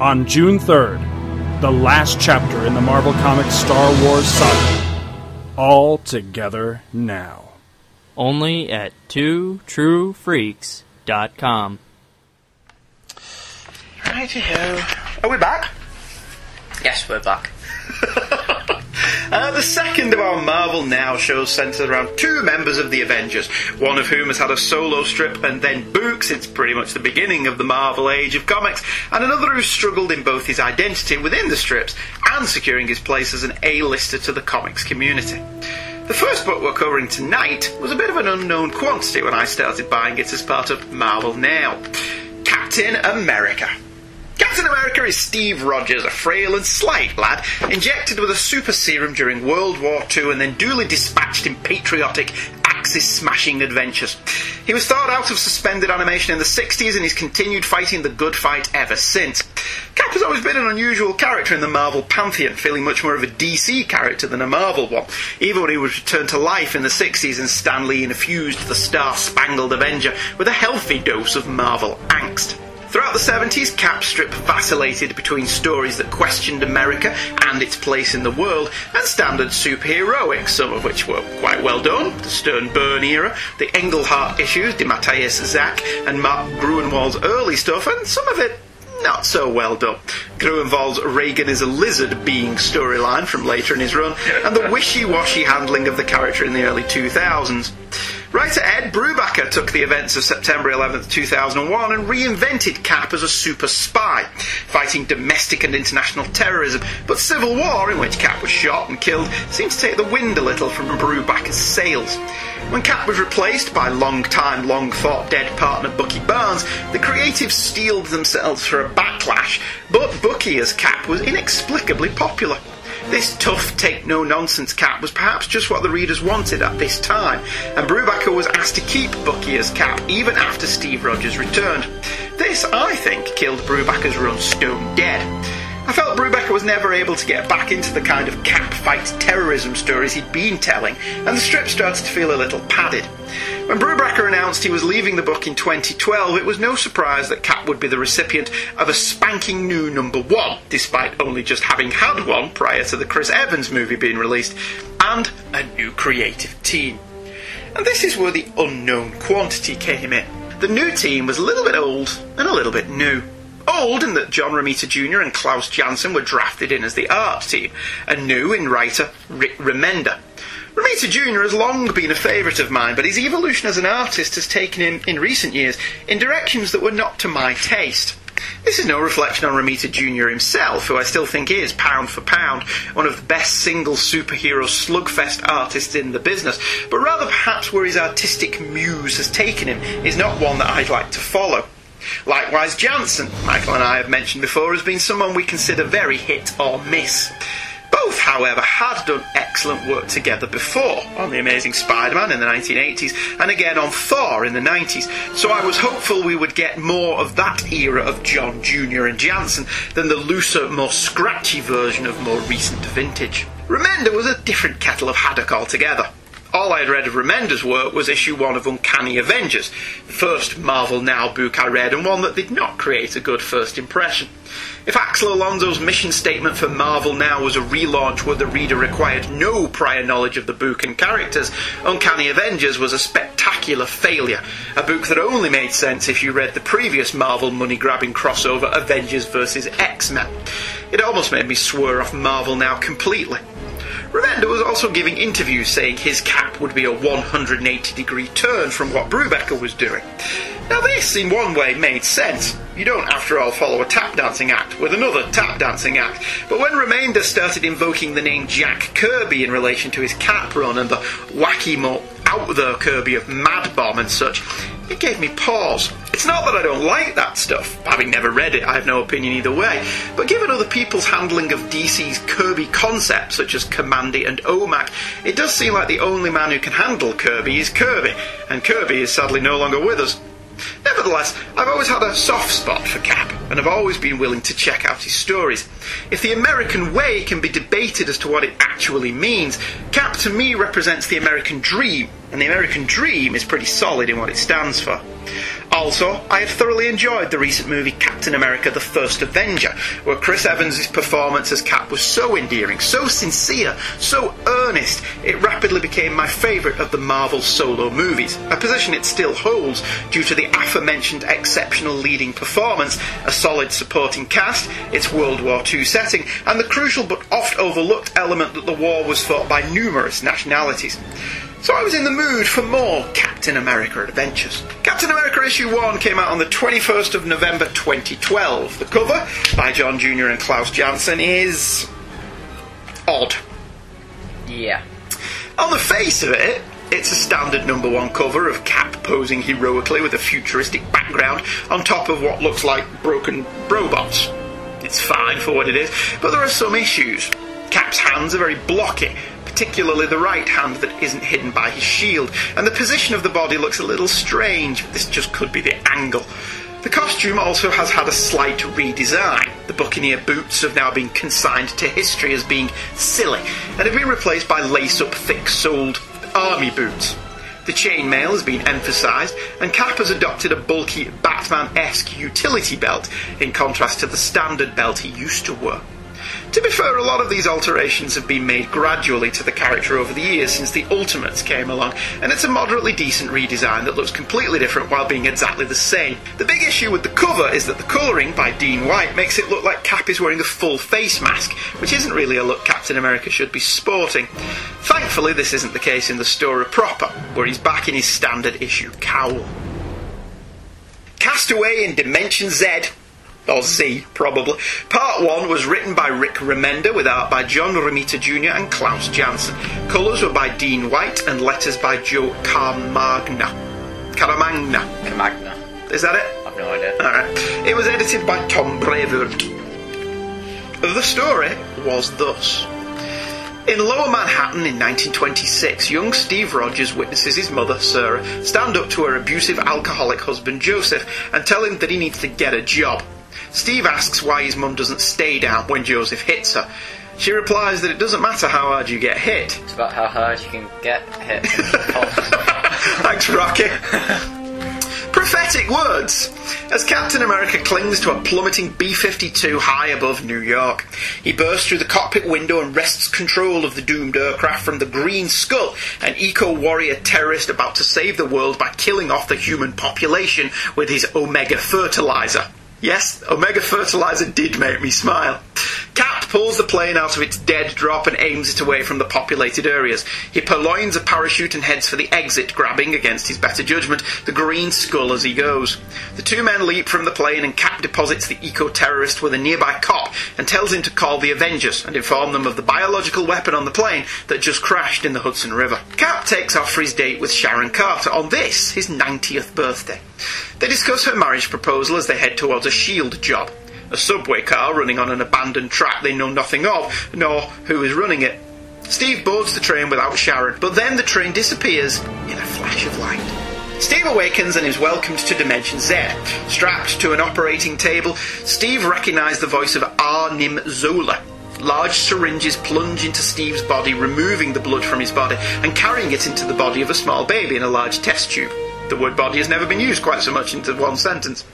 On June 3rd, the last chapter in the Marvel Comics Star Wars saga. All together now. Only at twotruefreaks.com. Righty-ho. Are we back? Yes, we're back. Uh, the second of our Marvel Now shows centres around two members of the Avengers, one of whom has had a solo strip and then book since pretty much the beginning of the Marvel age of comics, and another who struggled in both his identity within the strips and securing his place as an A-lister to the comics community. The first book we're covering tonight was a bit of an unknown quantity when I started buying it as part of Marvel Now. Captain America. Captain America is Steve Rogers, a frail and slight lad, injected with a super serum during World War II and then duly dispatched in patriotic, axis smashing adventures. He was thawed out of suspended animation in the 60s and he's continued fighting the good fight ever since. Cap has always been an unusual character in the Marvel pantheon, feeling much more of a DC character than a Marvel one, even when he was returned to life in the 60s and Stan Lee infused the Star Spangled Avenger with a healthy dose of Marvel angst. Throughout the 70s, Capstrip vacillated between stories that questioned America and its place in the world and standard superheroics, some of which were quite well done. The Stern Byrne era, the Englehart issues, DeMatteis Zach, and Mark Gruenwald's early stuff, and some of it not so well done. Gruenwald's Reagan is a lizard being storyline from later in his run, and the wishy-washy handling of the character in the early 2000s. Writer Ed Brubaker took the events of September 11th, 2001 and reinvented Cap as a super spy, fighting domestic and international terrorism. But Civil War, in which Cap was shot and killed, seemed to take the wind a little from Brubaker's sails. When Cap was replaced by long-time, long-thought dead partner Bucky Barnes, the creatives steeled themselves for a backlash, but Bucky as Cap was inexplicably popular. This tough, take no nonsense Cap was perhaps just what the readers wanted at this time, and Brubaker was asked to keep Bucky as Cap even after Steve Rogers returned. This, I think, killed Brubaker's run stone dead. I felt Brubaker was never able to get back into the kind of cap fight terrorism stories he'd been telling, and the strip started to feel a little padded. When Brubaker announced he was leaving the book in 2012, it was no surprise that Cap would be the recipient of a spanking new number one, despite only just having had one prior to the Chris Evans movie being released, and a new creative team. And this is where the unknown quantity came in. The new team was a little bit old and a little bit new. Old in that John Romita Jr. and Klaus Janson were drafted in as the art team, and new in writer Rick Remender. Romita Jr. has long been a favourite of mine, but his evolution as an artist has taken him, in recent years, in directions that were not to my taste. This is no reflection on Romita Jr. himself, who I still think is, pound for pound, one of the best single superhero slugfest artists in the business, but rather perhaps where his artistic muse has taken him is not one that I'd like to follow. Likewise, Janson, Michael and I have mentioned before, has been someone we consider very hit or miss. Both, however, had done excellent work together before on The Amazing Spider Man in the 1980s and again on Thor in the 90s, so I was hopeful we would get more of that era of John Jr. and Janson than the looser, more scratchy version of more recent vintage. Remender was a different kettle of haddock altogether. All I had read of Remender's work was issue one of Uncanny Avengers, the first Marvel Now book I read, and one that did not create a good first impression. If Axel Alonso's mission statement for Marvel Now was a relaunch where the reader required no prior knowledge of the book and characters, Uncanny Avengers was a spectacular failure. A book that only made sense if you read the previous Marvel money grabbing crossover Avengers vs. X Men. It almost made me swear off Marvel Now completely. Remender was also giving interviews saying his cap would be a 180 degree turn from what Brubaker was doing. Now, this, in one way, made sense. You don't, after all, follow a tap dancing act with another tap dancing act. But when Remender started invoking the name Jack Kirby in relation to his cap run and the wacky, more out there Kirby of Mad Bomb and such, it gave me pause. It's not that I don't like that stuff. Having never read it, I have no opinion either way. But given other people's handling of DC's Kirby concepts, such as Kamandi and OMAC, it does seem like the only man who can handle Kirby is Kirby, and Kirby is sadly no longer with us. Nevertheless, I've always had a soft spot for Cap, and have always been willing to check out his stories. If the American way can be debated as to what it actually means, Cap to me represents the American dream, and the American dream is pretty solid in what it stands for. Also, I have thoroughly enjoyed the recent movie Captain America The First Avenger, where Chris Evans' performance as Cap was so endearing, so sincere, so earnest, it rapidly became my favourite of the Marvel solo movies, a position it still holds due to the aforementioned exceptional leading performance, a solid supporting cast, its World War II setting, and the crucial but oft overlooked element that the war was fought by numerous nationalities. So I was in the mood for more Captain America adventures. Captain America issue 1 came out on the 21st of November 2012. The cover, by John Jr. and Klaus Janson, is odd. Yeah. On the face of it, it's a standard number one cover of Cap posing heroically with a futuristic background on top of what looks like broken robots. It's fine for what it is, but there are some issues. Cap's hands are very blocky, particularly the right hand that isn't hidden by his shield, and the position of the body looks a little strange. but This just could be the angle. The costume also has had a slight redesign. The buccaneer boots have now been consigned to history as being silly and have been replaced by lace up, thick soled army boots. The chainmail has been emphasised, and Cap has adopted a bulky Batman esque utility belt in contrast to the standard belt he used to wear. To be fair, a lot of these alterations have been made gradually to the character over the years since the Ultimates came along, and it's a moderately decent redesign that looks completely different while being exactly the same. The big issue with the cover is that the colouring by Dean White makes it look like Cap is wearing a full face mask, which isn't really a look Captain America should be sporting. Thankfully, this isn't the case in the story proper, where he's back in his standard issue cowl. Castaway in Dimension Z or Z, probably. Part 1 was written by Rick Remender with art by John Romita Jr. and Klaus Janson. Colours were by Dean White and letters by Joe Carmagna. Caramagna. Caramagna. Is that it? I've no idea. Alright. It was edited by Tom Brevoort. The story was thus. In Lower Manhattan in 1926, young Steve Rogers witnesses his mother, Sarah, stand up to her abusive alcoholic husband, Joseph, and tell him that he needs to get a job. Steve asks why his mum doesn't stay down when Joseph hits her. She replies that it doesn't matter how hard you get hit. It's about how hard you can get hit. Thanks, Rocky. Prophetic words! As Captain America clings to a plummeting B 52 high above New York, he bursts through the cockpit window and wrests control of the doomed aircraft from the Green Skull, an eco warrior terrorist about to save the world by killing off the human population with his Omega fertilizer. Yes, Omega Fertilizer did make me smile. Cap pulls the plane out of its dead drop and aims it away from the populated areas. He purloins a parachute and heads for the exit, grabbing, against his better judgment, the green skull as he goes. The two men leap from the plane and Cap deposits the eco-terrorist with a nearby cop and tells him to call the Avengers and inform them of the biological weapon on the plane that just crashed in the Hudson River. Cap takes off for his date with Sharon Carter on this, his 90th birthday. They discuss her marriage proposal as they head towards a S.H.I.E.L.D. job. A subway car running on an abandoned track they know nothing of, nor who is running it. Steve boards the train without Sharon, but then the train disappears in a flash of light. Steve awakens and is welcomed to Dimension Z. Strapped to an operating table, Steve recognizes the voice of Arnim Zola. Large syringes plunge into Steve's body, removing the blood from his body and carrying it into the body of a small baby in a large test tube. The word body has never been used quite so much into one sentence.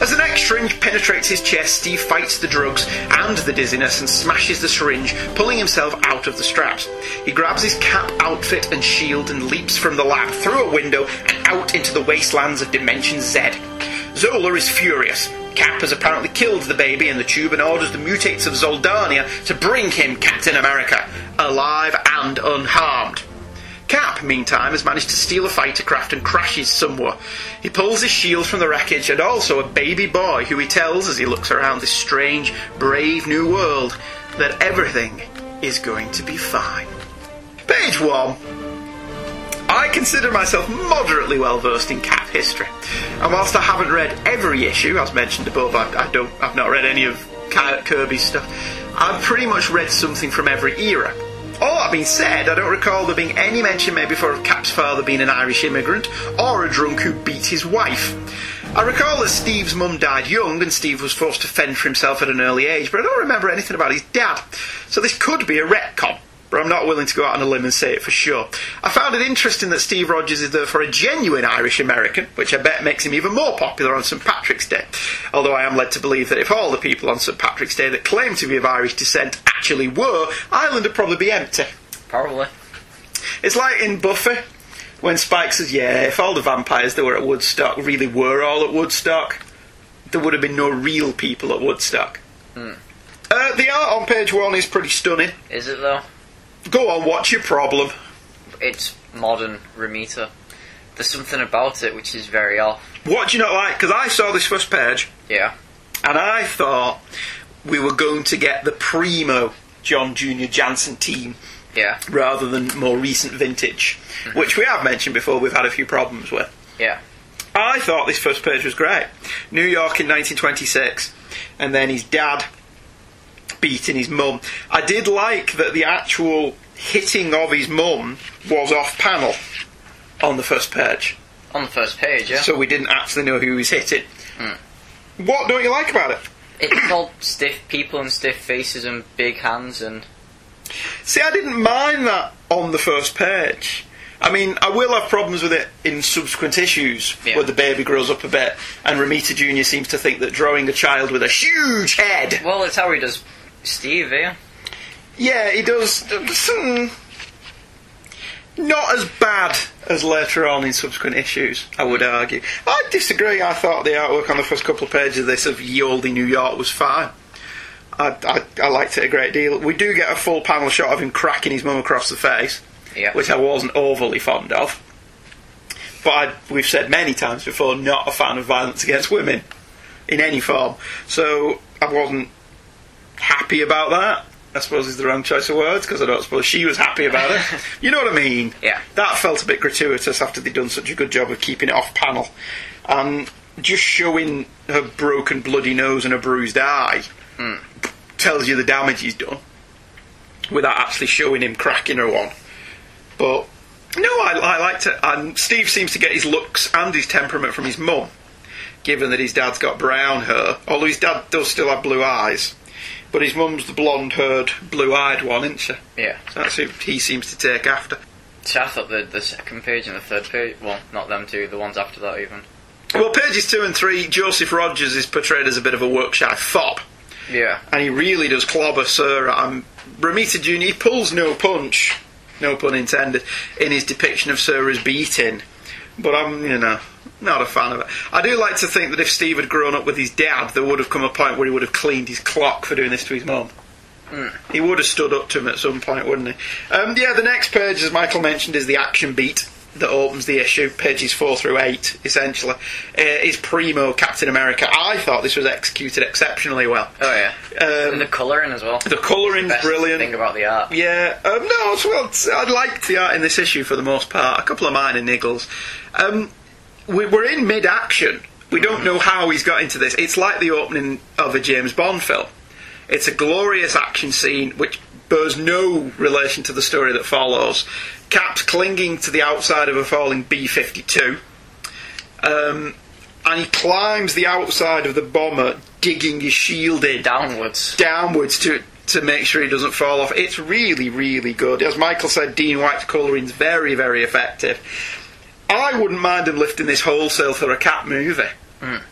As the next syringe penetrates his chest, Steve fights the drugs and the dizziness and smashes the syringe, pulling himself out of the straps. He grabs his cap, outfit, and shield and leaps from the lab through a window and out into the wastelands of Dimension Z. Zola is furious. Cap has apparently killed the baby in the tube and orders the mutates of Zolandia to bring him Captain America, alive and unharmed. Cap, meantime, has managed to steal a fighter craft and crashes somewhere. He pulls his shield from the wreckage and also a baby boy who he tells as he looks around this strange, brave new world that everything is going to be fine. Page 1. I consider myself moderately well versed in Cap history, and whilst I haven't read every issue, as mentioned above, I, I don't, I've not read any of Ki- Kirby's stuff. I've pretty much read something from every era. All that being said, I don't recall there being any mention made before of Cap's father being an Irish immigrant or a drunk who beat his wife. I recall that Steve's mum died young and Steve was forced to fend for himself at an early age, but I don't remember anything about his dad. So this could be a retcon, but I'm not willing to go out on a limb and say it for sure. I found it interesting that Steve Rogers is therefore a genuine Irish American, which I bet makes him even more popular on St Patrick's Day. Although I am led to believe that if all the people on St Patrick's Day that claim to be of Irish descent actually were, Ireland would probably be empty. Probably. It's like in Buffy when Spike says, "Yeah, if all the vampires that were at Woodstock really were all at Woodstock, there would have been no real people at Woodstock." Hmm. Uh, the art on page one is pretty stunning. Is it though? Go on, what's your problem? It's modern Romita. There's something about it which is very off. What do you not like? Because I saw this first page Yeah. and I thought we were going to get the primo John Junior Janson team Yeah. rather than more recent vintage, mm-hmm. which we have mentioned before. We've had a few problems with. Yeah. I thought this first page was great. New York in 1926, and then his dad beating his mum. I did like that the actual hitting of his mum was off panel on the first page, On the first page, yeah. so we didn't actually know who he was hitting. Hmm. What don't you like about it? It's all stiff people and stiff faces and big hands and See, I didn't mind that on the first page. I mean, I will have problems with it in subsequent issues Yeah. where the baby grows up a bit, and Romita Jr. seems to think that drawing a child with a huge head well, it's how he does Steve, eh? Yeah, he does. hmm, Not as bad as later on in subsequent issues, I would argue. I disagree. I thought the artwork on the first couple of pages of this of Ye Olde New York was fine. I, I, I liked it a great deal. We do get a full panel shot of him cracking his mum across the face, Yeah. which I wasn't overly fond of. But I, we've said many times before, not a fan of violence against women in any form. So I wasn't happy about that. I suppose is the wrong choice of words because I don't suppose she was happy about it. you know what I mean? Yeah. That felt a bit gratuitous after they'd done such a good job of keeping it off panel. And just showing her broken bloody nose and a bruised eye Hmm. tells you the damage he's done without actually showing him cracking her one. But no, I, I liked it. And Steve seems to get his looks and his temperament from his mum, given that his dad's got brown hair, although his dad does still have blue eyes. But his mum's the blonde haired, blue eyed one, isn't she? Yeah. So that's who he seems to take after. See, I thought the, the second page and the third page, well, not them two, the ones after that even. Well, pages two and three, Joseph Rogers is portrayed as a bit of a work-shy fop. Yeah. and he really does clobber Sarah. Um, Romita Jr. He pulls no punch, no pun intended, in his depiction of Sarah as beating. But I'm, you know, not a fan of it. I do like to think that if Steve had grown up with his dad, there would have come a point where he would have cleaned his clock for doing this to his mum. He would have stood up to him at some point, wouldn't he? Um, yeah, the next page, as Michael mentioned, is the action beat that opens the issue, pages four through eight, essentially. Uh, is Primo Captain America. I thought this was executed exceptionally well. Oh yeah. Um, and the colouring as well. the colouring's Best brilliant. thing about the art. Yeah, um, no, well, I liked the art in this issue for the most part. A couple of minor niggles. Um, we, we're in mid-action. We don't know how he's got into this. It's like the opening of a James Bond film. It's a glorious action scene which bears no relation to the story that follows. Cap's clinging to the outside of a falling B-52. Um, and he climbs the outside of the bomber, digging his shield in Downwards. downwards to to make sure he doesn't fall off. It's really, really good. As Michael said, Dean White's colouring's very, very effective. I wouldn't mind him lifting this wholesale for a cat movie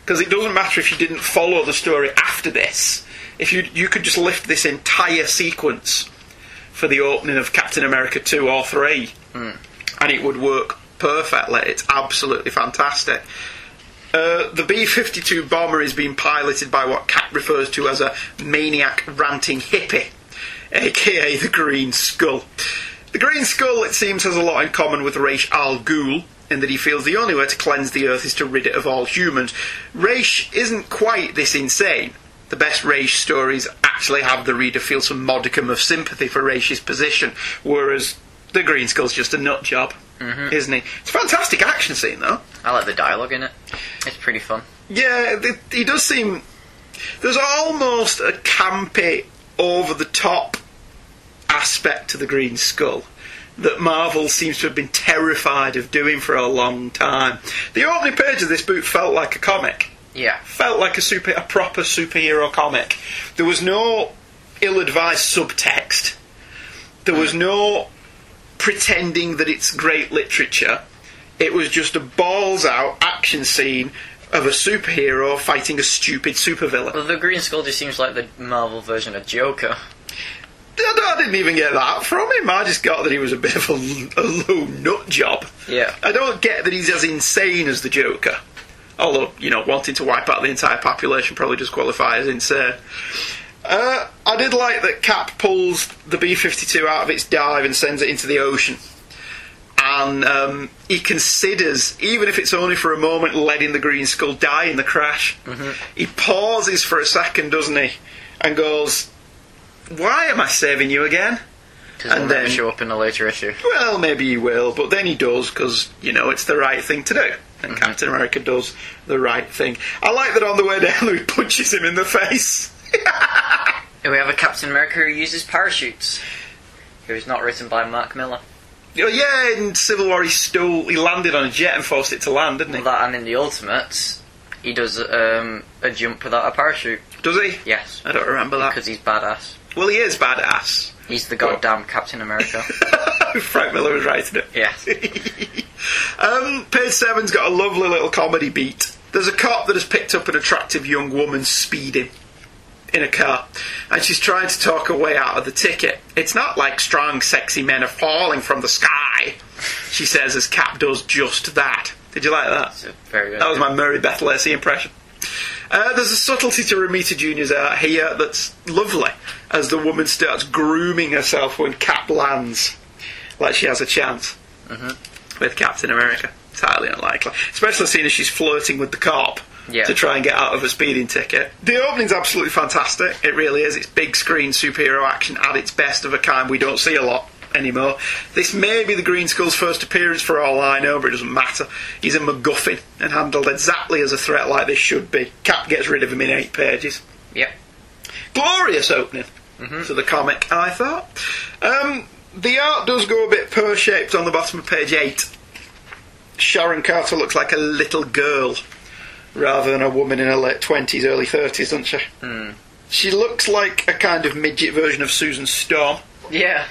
because it doesn't matter if you didn't follow the story after this. If you you could just lift this entire sequence for the opening of Captain America two or three, and it would work perfectly. It's absolutely fantastic. Uh, the B 52 bomber is being piloted by what Cap refers to as a maniac ranting hippie, aka the Green Skull. The Green Skull, it seems, has a lot in common with Ra's Al Ghul in that he feels the only way to cleanse the earth is to rid it of all humans. Ra's isn't quite this insane. The best Ra's stories actually have the reader feel some modicum of sympathy for Raish's position, whereas the Green Skull's just a nut job. Mhm. isn't he? It's a fantastic action scene, though. I like the dialogue in it. It's pretty fun. Yeah, he does seem. There's almost a campy, over the top aspect to the Green Skull that Marvel seems to have been terrified of doing for a long time. The opening page of this book felt like a comic. Yeah. Felt like a super, a proper superhero comic. There was no ill-advised subtext. There was no pretending that it's great literature. It was just a balls-out action scene of a superhero fighting a stupid supervillain. Well, the Green Skull just seems like the Marvel version of Joker. I I didn't even get that from him. I just got that he was a bit of a, a low nut job. Yeah. I don't get that he's as insane as the Joker. Although, you know, wanting to wipe out the entire population probably does qualify as insane. Uh, I did like that Cap pulls the B 52 out of its dive and sends it into the ocean. And um, he considers, even if it's only for a moment, letting the Green Skull die in the crash. He pauses for a second, doesn't he? And goes, Why am I saving you again? Because And then- show up in a later issue. Well, maybe he will, but then he does because, you know, it's the right thing to do. And Captain America does the right thing. I like that on the way down, he punches him in the face. And we have a Captain America who uses parachutes. Who is not written by Mark Millar. Oh, yeah, in Civil War, he stole, he landed on a jet and forced it to land, didn't he? That and in the Ultimates, he does um, a jump without a parachute. Does he? Yes. I don't remember that. Because he's badass. Well, he is badass. He's the goddamn Captain America. Frank Miller was writing it. yes. Um, page seven's got a lovely little comedy beat. There's a cop that has picked up an attractive young woman speeding in a car, and she's trying to talk her way out of the ticket. It's not like strong, sexy men are falling from the sky, she says as Cap does just that. Did you like that? It's a very good. That was my Mary Beth Lacey impression. Uh, there's a subtlety to Romita Jr.'s art here that's lovely as the woman starts grooming herself when Cap lands, like she has a chance with Captain America. It's highly unlikely, especially seeing as she's flirting with the cop Yeah. to try and get out of a speeding ticket. The opening's absolutely fantastic. It really is. It's big screen superhero action at its best of a kind we don't see a lot anymore. This may be the Green Skull's first appearance for all I know, but it doesn't matter. He's a MacGuffin and handled exactly as a threat like this should be. Cap gets rid of him in eight pages. Yep. Glorious opening to the comic, I thought. Um, the art does go a bit pear shaped on the bottom of page 8. Sharon Carter looks like a little girl rather than a woman in her late 20s, early 30s, doesn't she? She looks like a kind of midget version of Susan Storm. Yeah.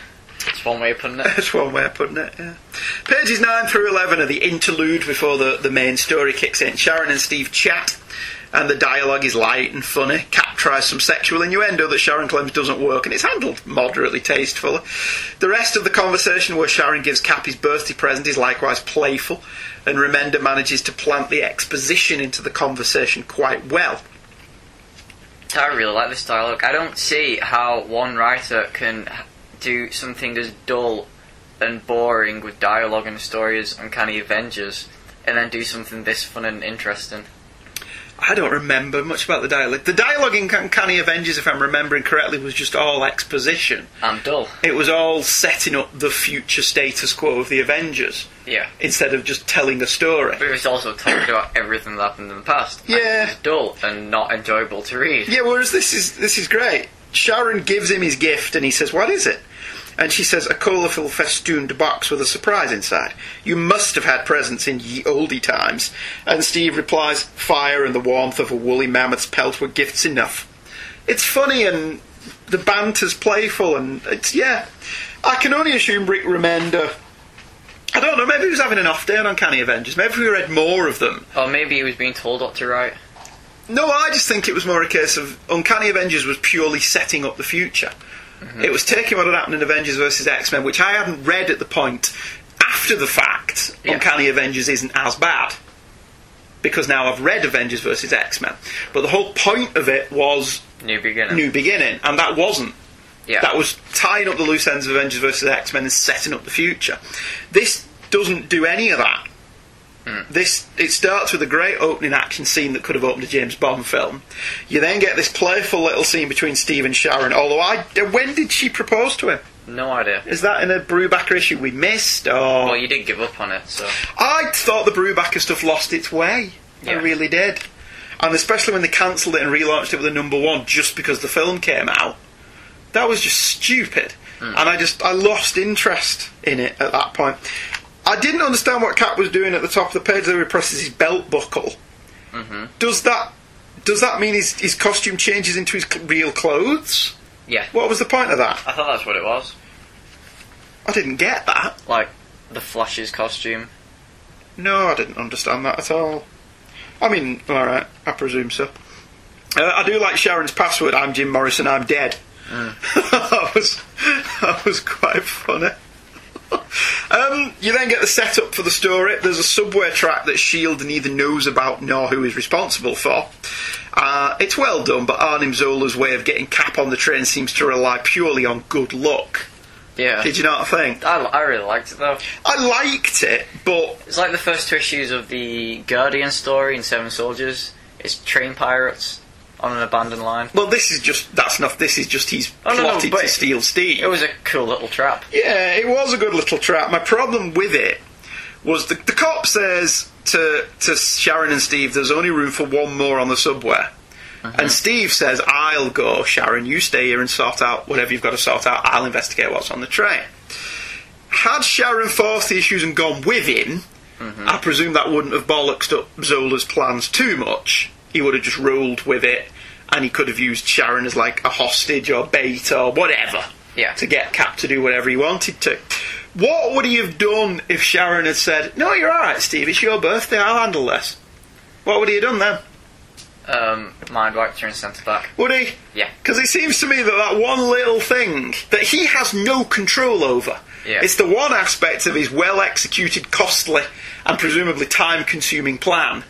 That's one way of putting it. That's one way of putting it, yeah. Pages 9 through 11 are the interlude before the, the main story kicks in. Sharon and Steve chat, and the dialogue is light and funny. Cap tries some sexual innuendo that Sharon claims doesn't work, and it's handled moderately tastefully. The rest of the conversation, where Sharon gives Cap his birthday present, is likewise playful, and Remender manages to plant the exposition into the conversation quite well. I really like this dialogue. I don't see how one writer can do something as dull and boring with dialogue and story as Uncanny Avengers, and then do something this fun and interesting. I don't remember much about the dialogue. The dialogue in Uncanny Avengers, if I'm remembering correctly, was just all exposition. I'm dull. It was all setting up the future status quo of the Avengers Yeah. instead of just telling a story. But it was also talking about everything that happened in the past. And Yeah. It was dull and not enjoyable to read. Yeah, whereas this is this is great. Sharon gives him his gift and he says, What is it? And she says, A colourful festooned box with a surprise inside. You must have had presents in ye oldie times. And Steve replies, Fire and the warmth of a woolly mammoth's pelt were gifts enough. It's funny and the banter's playful and it's, yeah. I can only assume Rick Remender. I don't know, maybe he was having an off day on Uncanny Avengers. Maybe if we read more of them, Or maybe he was being told what to write. no, I just think it was more a case of Uncanny Avengers was purely setting up the future. It was taking what had happened in Avengers versus X Men, which I hadn't read at the point. After the fact, Yeah. Uncanny Avengers isn't as bad. Because now I've read Avengers versus X Men. But the whole point of it was New beginning. New Beginning, and that wasn't. Yeah. That was tying up the loose ends of Avengers versus X Men and setting up the future. This doesn't do any of that. This it starts with a great opening action scene that could have opened a James Bond film. You then get this playful little scene between Steve and Sharon. Although I, when did she propose to him? No idea. Is that in a Brubaker issue we missed, or Well, you did give up on it, so I thought the Brubaker stuff lost its way. Yeah. I really did. And especially when they cancelled it and relaunched it with a number one just because the film came out. That was just stupid. Hmm. And I just I lost interest in it at that point. I didn't understand what Cap was doing at the top of the page where he presses his belt buckle. hmm Does that does that mean his, his costume changes into his real clothes? yeah. What was the point of that? I thought that's what it was. I didn't get that. Like the Flash's costume. No, I didn't understand that at all. I mean, alright, I presume so. Uh, I do like Sharon's password, I'm Jim Morrison, I'm dead. that, was, that was quite funny. Um, you then get the setup for the story. There's a subway track that S.H.I.E.L.D. neither knows about nor who is responsible for. Uh, it's well done, but Arnim Zola's way of getting Cap on the train seems to rely purely on good luck. Yeah. Did you not think? I, I really liked it though. I liked it, but It's like the first two issues of the Guardian story in Seven Soldiers. It's train pirates on an abandoned line. Well, this is just that's not. This is just he's Oh, no, no, plotted but to steal Steve. It was a cool little trap. yeah, it was a good little trap. My problem with it was the, the cop says to to Sharon and Steve, "There's only room for one more on the subway." Mm-hmm. And Steve says, "I'll go, Sharon. You stay here and sort out whatever you've got to sort out. I'll investigate what's on the train." Had Sharon forced the issues and gone with him, mm-hmm. I presume that wouldn't have bollocksed up Zola's plans too much. He would have just rolled with it, and he could have used Sharon as like a hostage or bait or whatever Yeah. to get Cap to do whatever he wanted to. What would he have done if Sharon had said, "No, you're all right, Steve. It's your birthday. I'll handle this." What would he have done then? Um, mind wiped her and sent her back. Would he? Yeah. Because it seems to me that that one little thing that he has no control over. Yeah. It's the one aspect of his well executed, costly, and presumably time consuming plan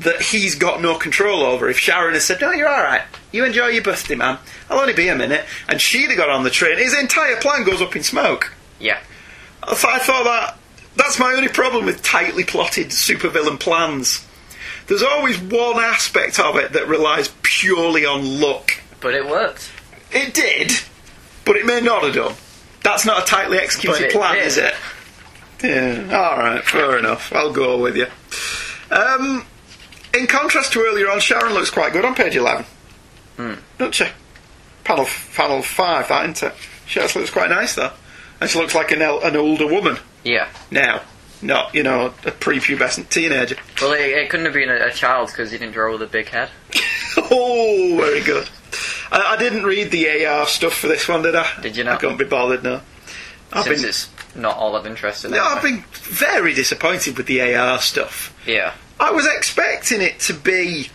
that he's got no control over. If Sharon had said, No, you're alright, you enjoy your birthday, man, I'll only be a minute, and she'd have got on the train, his entire plan goes up in smoke. Yeah. I th- I thought that that's my only problem with tightly plotted supervillain plans. There's always one aspect of it that relies purely on luck. But it worked. It did, but it may not have done. That's not a tightly executed plan, did. is it? Yeah, alright, fair enough. I'll go with you. Um, in contrast to earlier on, Sharon looks quite good on page 11. Hmm. Doesn't she? Panel, panel 5, that, isn't it? She actually looks quite nice, though. And she looks like an, el- an older woman Yeah. now. Not, you know, a prepubescent teenager. Well, it, it couldn't have been a, a child because he didn't draw with a big head. oh, very good. I, I didn't read the AR stuff for this one, did I? Did you not? I couldn't be bothered, no. I've Since been, it's not all that interesting. no, I've been very disappointed with the AR stuff. Yeah. I was expecting it to be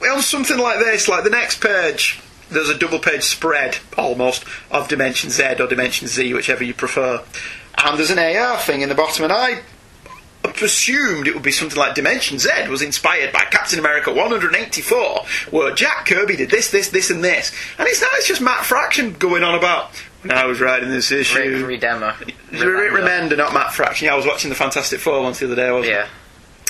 well something like this, like the next page. There's a double page spread almost of Dimension Z or Dimension Z, whichever you prefer, and there's an AR thing in the bottom, and I presumed it would be something like Dimension Z was inspired by Captain America 184, where Jack Kirby did this, this, this, and this, and it's not. It's just Matt Fraction going on about when I was writing this issue. Rick Rick Remender, not Matt Fraction. Yeah, I was watching the Fantastic Four once the other day, wasn't I? Yeah.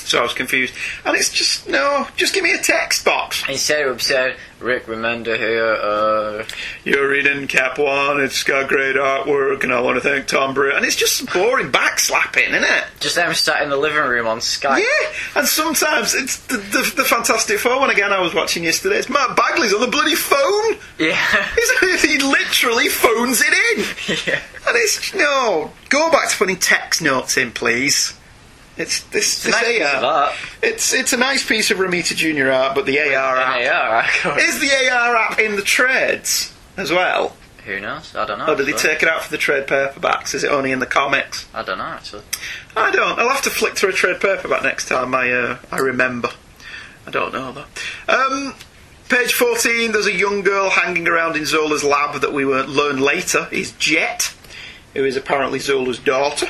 So I was confused. And it's just, no, just give me a text box. It would say, Rick Remender here, uh. You're reading Cap 1, it's got great artwork, and I want to thank Tom Brew. And it's just boring backslapping, isn't it? Just them sat in the living room on Skype. Yeah, and sometimes it's the, the, the Fantastic Four one again I was watching yesterday. It's Matt Bagley's on the bloody phone. Yeah. He's, he literally phones it in. yeah. And it's, no, go back to putting text notes in, please. It's this, It's a nice piece AR. of. It's it's a nice piece of Romita Junior art, but the AR app AR, is the AR app in the trades as well, Who knows? I don't know. or did he actually. take it out for the trade paperbacks? Is it only in the comics? I don't know, actually. I don't. I'll have to flick through a trade paperback next time I uh, I remember. I don't know though. Um, page fourteen. There's a young girl hanging around in Zola's lab that we learn later is Jet, who is apparently Zola's daughter.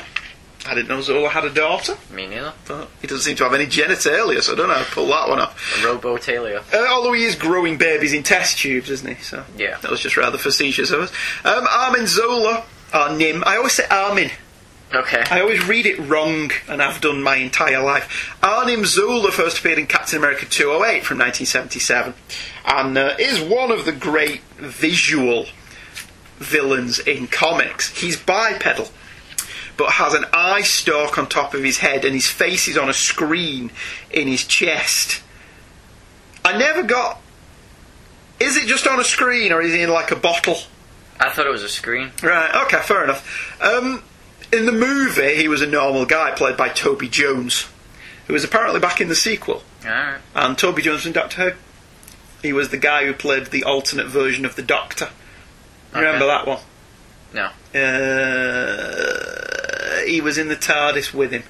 I didn't know Zola had a daughter. Me neither. But he doesn't seem to have any genitalia, so I don't know how to pull that one off. A Robotalia. Uh, although he is growing babies in test tubes, isn't he? So Yeah. that was just rather facetious of us. Um, Armin Zola, or Nim. I always say Armin. Okay. I always read it wrong, and I've done my entire life. Arnim Zola first appeared in Captain America 208 from 1977, and uh, is one of the great visual villains in comics. He's bipedal, but has an eye stalk on top of his head, and his face is on a screen in his chest. I never got. Is it just on a screen, or is he in like a bottle? I thought it was a screen. Right, okay, fair enough. Um, in the movie, he was a normal guy played by Toby Jones, who was apparently back in the sequel. Alright. And Toby Jones from Doctor Who. He was the guy who played the alternate version of the Doctor. You Remember that one? No. Uh, he was in the TARDIS with him,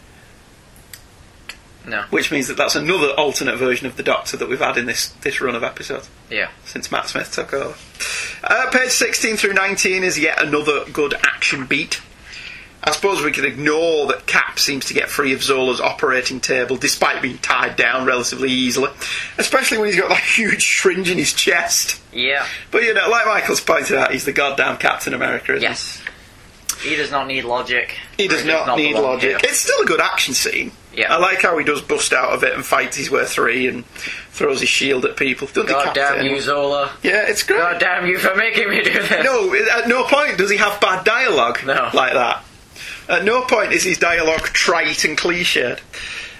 No. which means that that's another alternate version of the Doctor that we've had in this, this run of episodes. Yeah. since Matt Smith took over. Uh, page 16 through 19 is yet another good action beat. I suppose we can ignore that Cap seems to get free of Zola's operating table despite being tied down relatively easily, especially when he's got that huge shringe in his chest. Yeah. But you know, like Michael's pointed out, he's the goddamn Captain America, isn't Yes. He does not need logic. he? Does not, need logic. here. It's still a good action scene. Yeah. I like how he does bust out of it and fights his way through and throws his shield at people. Doesn't God damn you. Zola. Yeah, it's great. God damn you for making me do this. No, at no point does he have bad dialogue No. like that. At no point is his dialogue trite and cliched.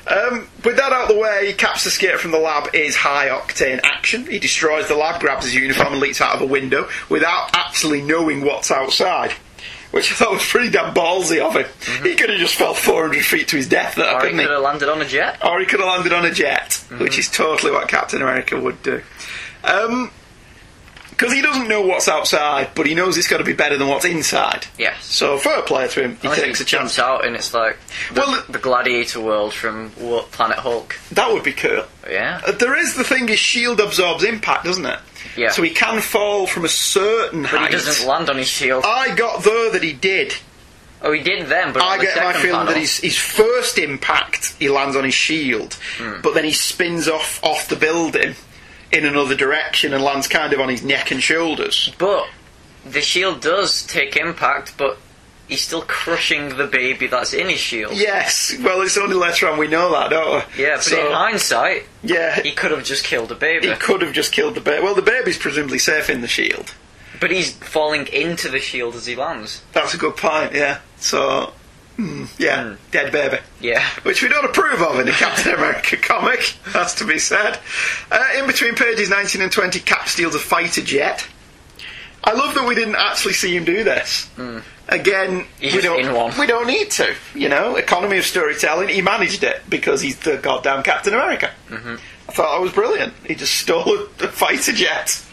Um, with that out of the way, Cap's escape from the lab is high octane action. He destroys the lab, grabs his uniform, and leaps out of a window without actually knowing what's outside. Which I thought was pretty damn ballsy of him. He could have just fell 400 feet to his death there, Mm-hmm. Or he couldn't he? could have landed on a jet. Or he could have landed on a jet, Mm-hmm. which is totally what Captain America would do. Um because he doesn't know what's outside, but he knows it's got to be better than what's inside. Yes. So fair play to him. He Unless takes he a chance. out and it's like the, Well, the gladiator world from Planet Hulk. That would be cool. Yeah. Uh, There is the thing: his shield absorbs impact, doesn't it? Yeah. So he can fall from a certain But height. he doesn't land on his shield. I got there that he did. Oh, he did then, but I the get my feeling panel, that his, his first impact he lands on his shield, Hmm. but then he spins off off the building in another direction and lands kind of on his neck and shoulders. But the shield does take impact, but he's still crushing the baby that's in his shield. Yes, well, it's only later on we know that, don't we? Yeah, but So, in hindsight, yeah, he could have just killed the baby. he could have just killed the baby. Well, the baby's presumably safe in the shield. But he's falling into the shield as he lands. That's a good point. Yeah. So, mm, yeah, Hmm. dead baby. Yeah. which we don't approve of in a Captain America comic, has to be said. Uh, in between pages 19 and 20, Cap steals a fighter jet. I love that we didn't actually see him do this. Again, He's we don't, we don't need to. You know, economy of storytelling, he managed it because he's the goddamn Captain America. Mm-hmm. I thought that was brilliant. He just stole a fighter jet.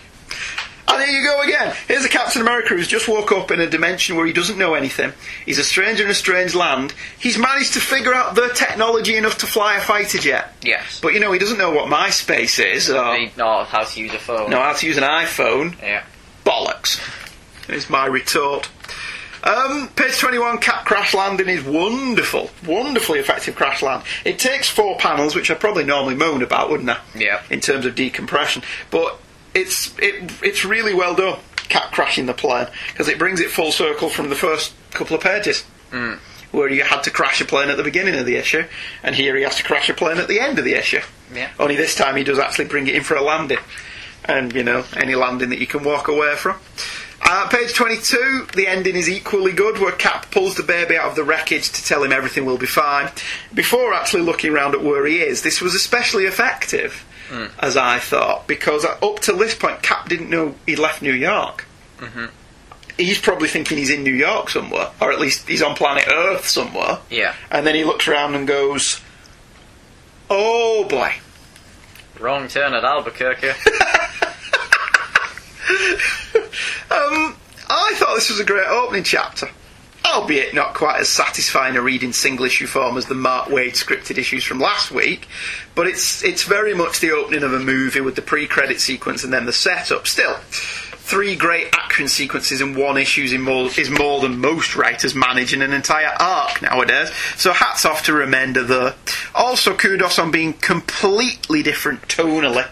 And there you go again. Here's a Captain America who's just woke up in a dimension where he doesn't know anything. He's a stranger in a strange land. He's managed to figure out the technology enough to fly a fighter jet. Yes. But you know, he doesn't know what MySpace is or They know how to use a phone. know how to use an iPhone. Yeah. Bollocks. Is my retort. Um, page 21, Cap Crash Landing is wonderful. Wonderfully effective crash land. It takes four panels, which I probably normally moan about, wouldn't I? Yeah. In terms of decompression. But it's it, it's really well done, Cap crashing the plane, because it brings it full circle from the first couple of pages. Mm. Where you had to crash a plane at the beginning of the issue, and here he has to crash a plane at the end of the issue. Yeah. Only this time he does actually bring it in for a landing. And, you know, any landing that you can walk away from. Uh, page 22, the ending is equally good, where Cap pulls the baby out of the wreckage to tell him everything will be fine. Before actually looking round at where he is, this was especially effective, as I thought, because up to this point, Cap didn't know he'd left New York. Mhm. He's probably thinking he's in New York somewhere, or at least he's on planet Earth somewhere. Yeah. And then he looks around and goes, Oh boy. Wrong turn at Albuquerque. Um, I thought this was a great opening chapter, albeit not quite as satisfying a read in single issue form as the Mark Waid scripted issues from last week. But it's it's very much the opening of a movie with the pre-credit sequence and then the setup. Still, three great action sequences in one issue is more, is more than most writers manage in an entire arc nowadays. So hats off to Remender there. Also kudos on being completely different tonally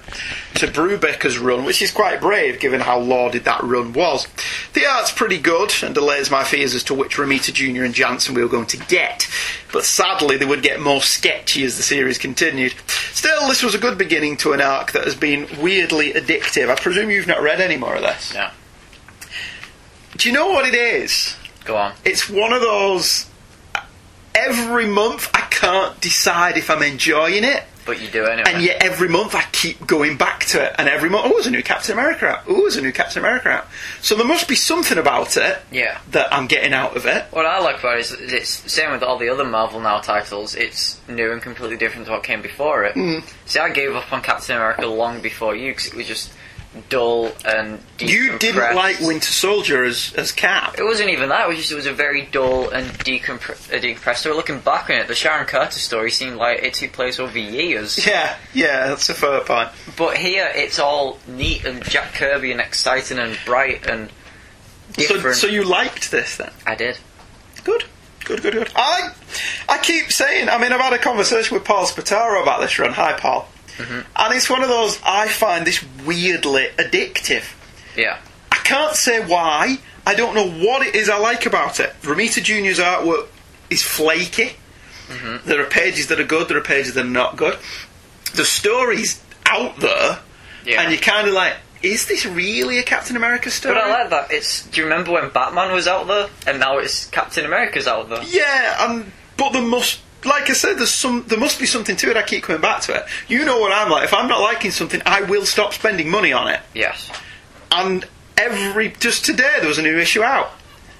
to Brubaker's run, which is quite brave given how lauded that run was. The art's pretty good and delays my fears as to which Romita Jr. and Janson we were going to get, but sadly they would get more sketchy as the series continued. Still, this was a good beginning to an arc that has been weirdly addictive. I presume you've not read any more of this. No. Do you know what it is? Go on. It's one of those. Every month, I can't decide if I'm enjoying it. But you do anyway. And yet every month I keep going back to it, and every month, oh, there's a new Captain America out. Oh, there's a new Captain America out. So there must be something about it Yeah. that I'm getting out of it. What I like about it is it's same with all the other Marvel Now titles. It's new and completely different to what came before it. Mm. See, I gave up on Captain America long before you because it was just dull and You didn't like Winter Soldier as as Cap. It wasn't even that. It was just it was a very dull and decompre- uh, decompressed. So looking back on it, the Sharon Carter story seemed like it took place over years. Yeah, yeah, that's a fair point. But here, it's all neat and Jack Kirby and exciting and bright and So, different. so you liked this then? I did. Good. Good, good, good. I, I keep saying, I mean, I've had a conversation with Paul Spataro about this run. Hi, Paul. Mm-hmm. And it's one of those, I find this weirdly addictive. Yeah. I can't say why. I don't know what it is I like about it. Romita Jr.'s artwork is flaky. Mm-hmm. There are pages that are good, there are pages that are not good. The story's out there, Yeah. and you're kind of like, is this really a Captain America story? But I like that. It's. Do you remember when Batman was out there, and now it's Captain America's out there? Yeah, and but there must, like I said, there's some, there must be something to it. I keep coming back to it. You know what I'm like. If I'm not liking something, I will stop spending money on it. Yes. And every just today there was a new issue out.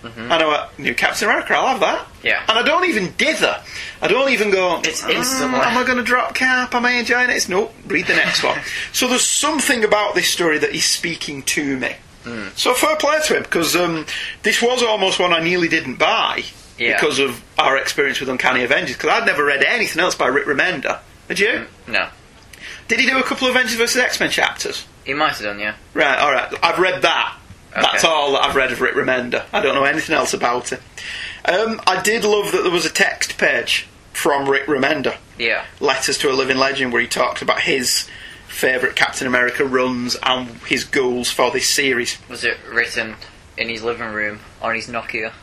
And I went, new Captain America, I'll have that. Yeah. And I don't even dither. I don't even go. It's "Mm, instantly- am I going to drop Cap? Am I enjoying it? It's no. Read the next one. So there's something about this story that is speaking to me. Hmm. So fair play to him because um, this was almost one I nearly didn't buy Yeah. because of our experience with Uncanny Avengers. Because I'd never read anything else by Rick Remender. Had you? No. Did he do a couple of Avengers vs X Men chapters? He might have done, yeah. Right, alright. I've read that. That's all that I've read of Rick Remender. I don't know anything else about it. Um, I did love that there was a text page from Rick Remender, Yeah. Letters to a Living Legend, where he talked about his favourite Captain America runs and his goals for this series. Was it written in his living room on his Nokia?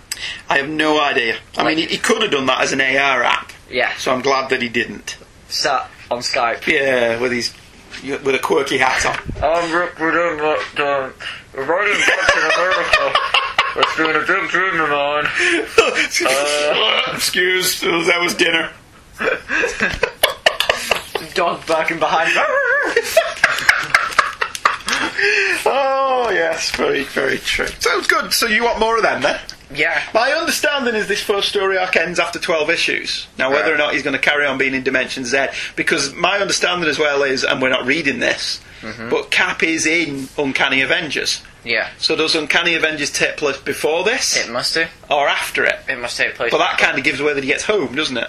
I have no idea. I mean, he, he could have done that as an AR app, Yeah. so I'm glad that he didn't. Sat on Skype. Yeah, with his with a quirky hat on. I'm Rick Remender. The writing Captain America. It's been a big dream of mine. Uh. Excuse, that was dinner. Dog barking behind. Oh yes, very very true. Sounds good. So you want more of them then? Yeah. My understanding is this first story arc ends after 12 issues. Now, whether or not he's going to carry on being in Dimension Z, because my understanding as well is, and we're not reading this, mm-hmm. but Cap is in Uncanny Avengers. Yeah. So does Uncanny Avengers take place before this It must do. or after it? It must take place. But that kind of gives away that he gets home, doesn't it?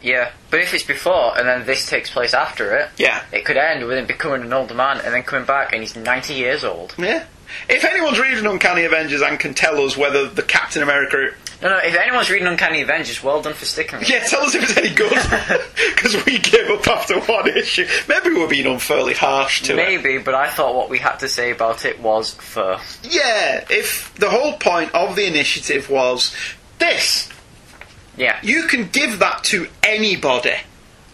Yeah. But if it's before and then this takes place after it, Yeah. it could end with him becoming an older man and then coming back and he's 90 years old. Yeah. If anyone's reading Uncanny Avengers and can tell us whether the Captain America No, no, if anyone's reading Uncanny Avengers, well done for sticking with it. Yeah, tell us if it's any good. Because we gave up after one issue. Maybe we're being unfairly harsh to it. Maybe, but I thought what we had to say about it was fur. Yeah, if the whole point of the initiative was this, Yeah. you can give that to anybody,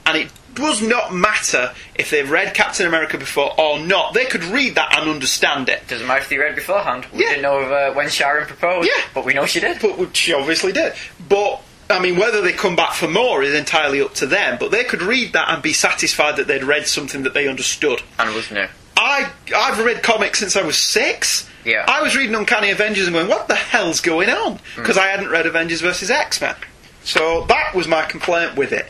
and it does not matter if they've read Captain America before or not. They could read that and understand it. Doesn't matter if they read beforehand. We Yeah. didn't know of, uh, when Sharon proposed, Yeah. but we know she did. But she obviously did. But I mean, whether they come back for more is entirely up to them. But they could read that and be satisfied that they'd read something that they understood. And was new. I I've read comics since I was six. Yeah. I was reading Uncanny Avengers and going, "What the hell's going on?" Because I hadn't read Avengers versus X Men. So that was my complaint with it.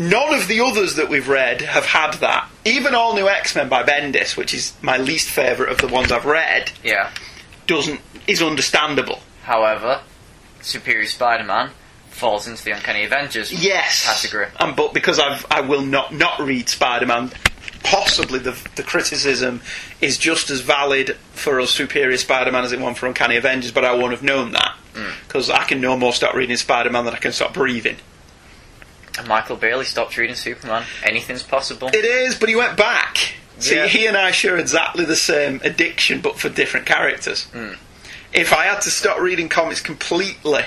None of the others that we've read have had that. Even All New X Men by Bendis, which is my least favourite of the ones I've read, Yeah. doesn't is understandable. However, Superior Spider-Man falls into the Uncanny Avengers Yes. category. And but because I've I will not not read Spider Man. Possibly the the criticism is just as valid for us Superior Spider Man as it was for Uncanny Avengers, but I won't have known that mm. because I can no more stop reading Spider Man than I can stop breathing. And Michael Bailey stopped reading Superman. Anything's possible. It is, but he went back. See, Yeah. he and I share exactly the same addiction, but for different characters. Hmm. If I had to stop reading comics completely,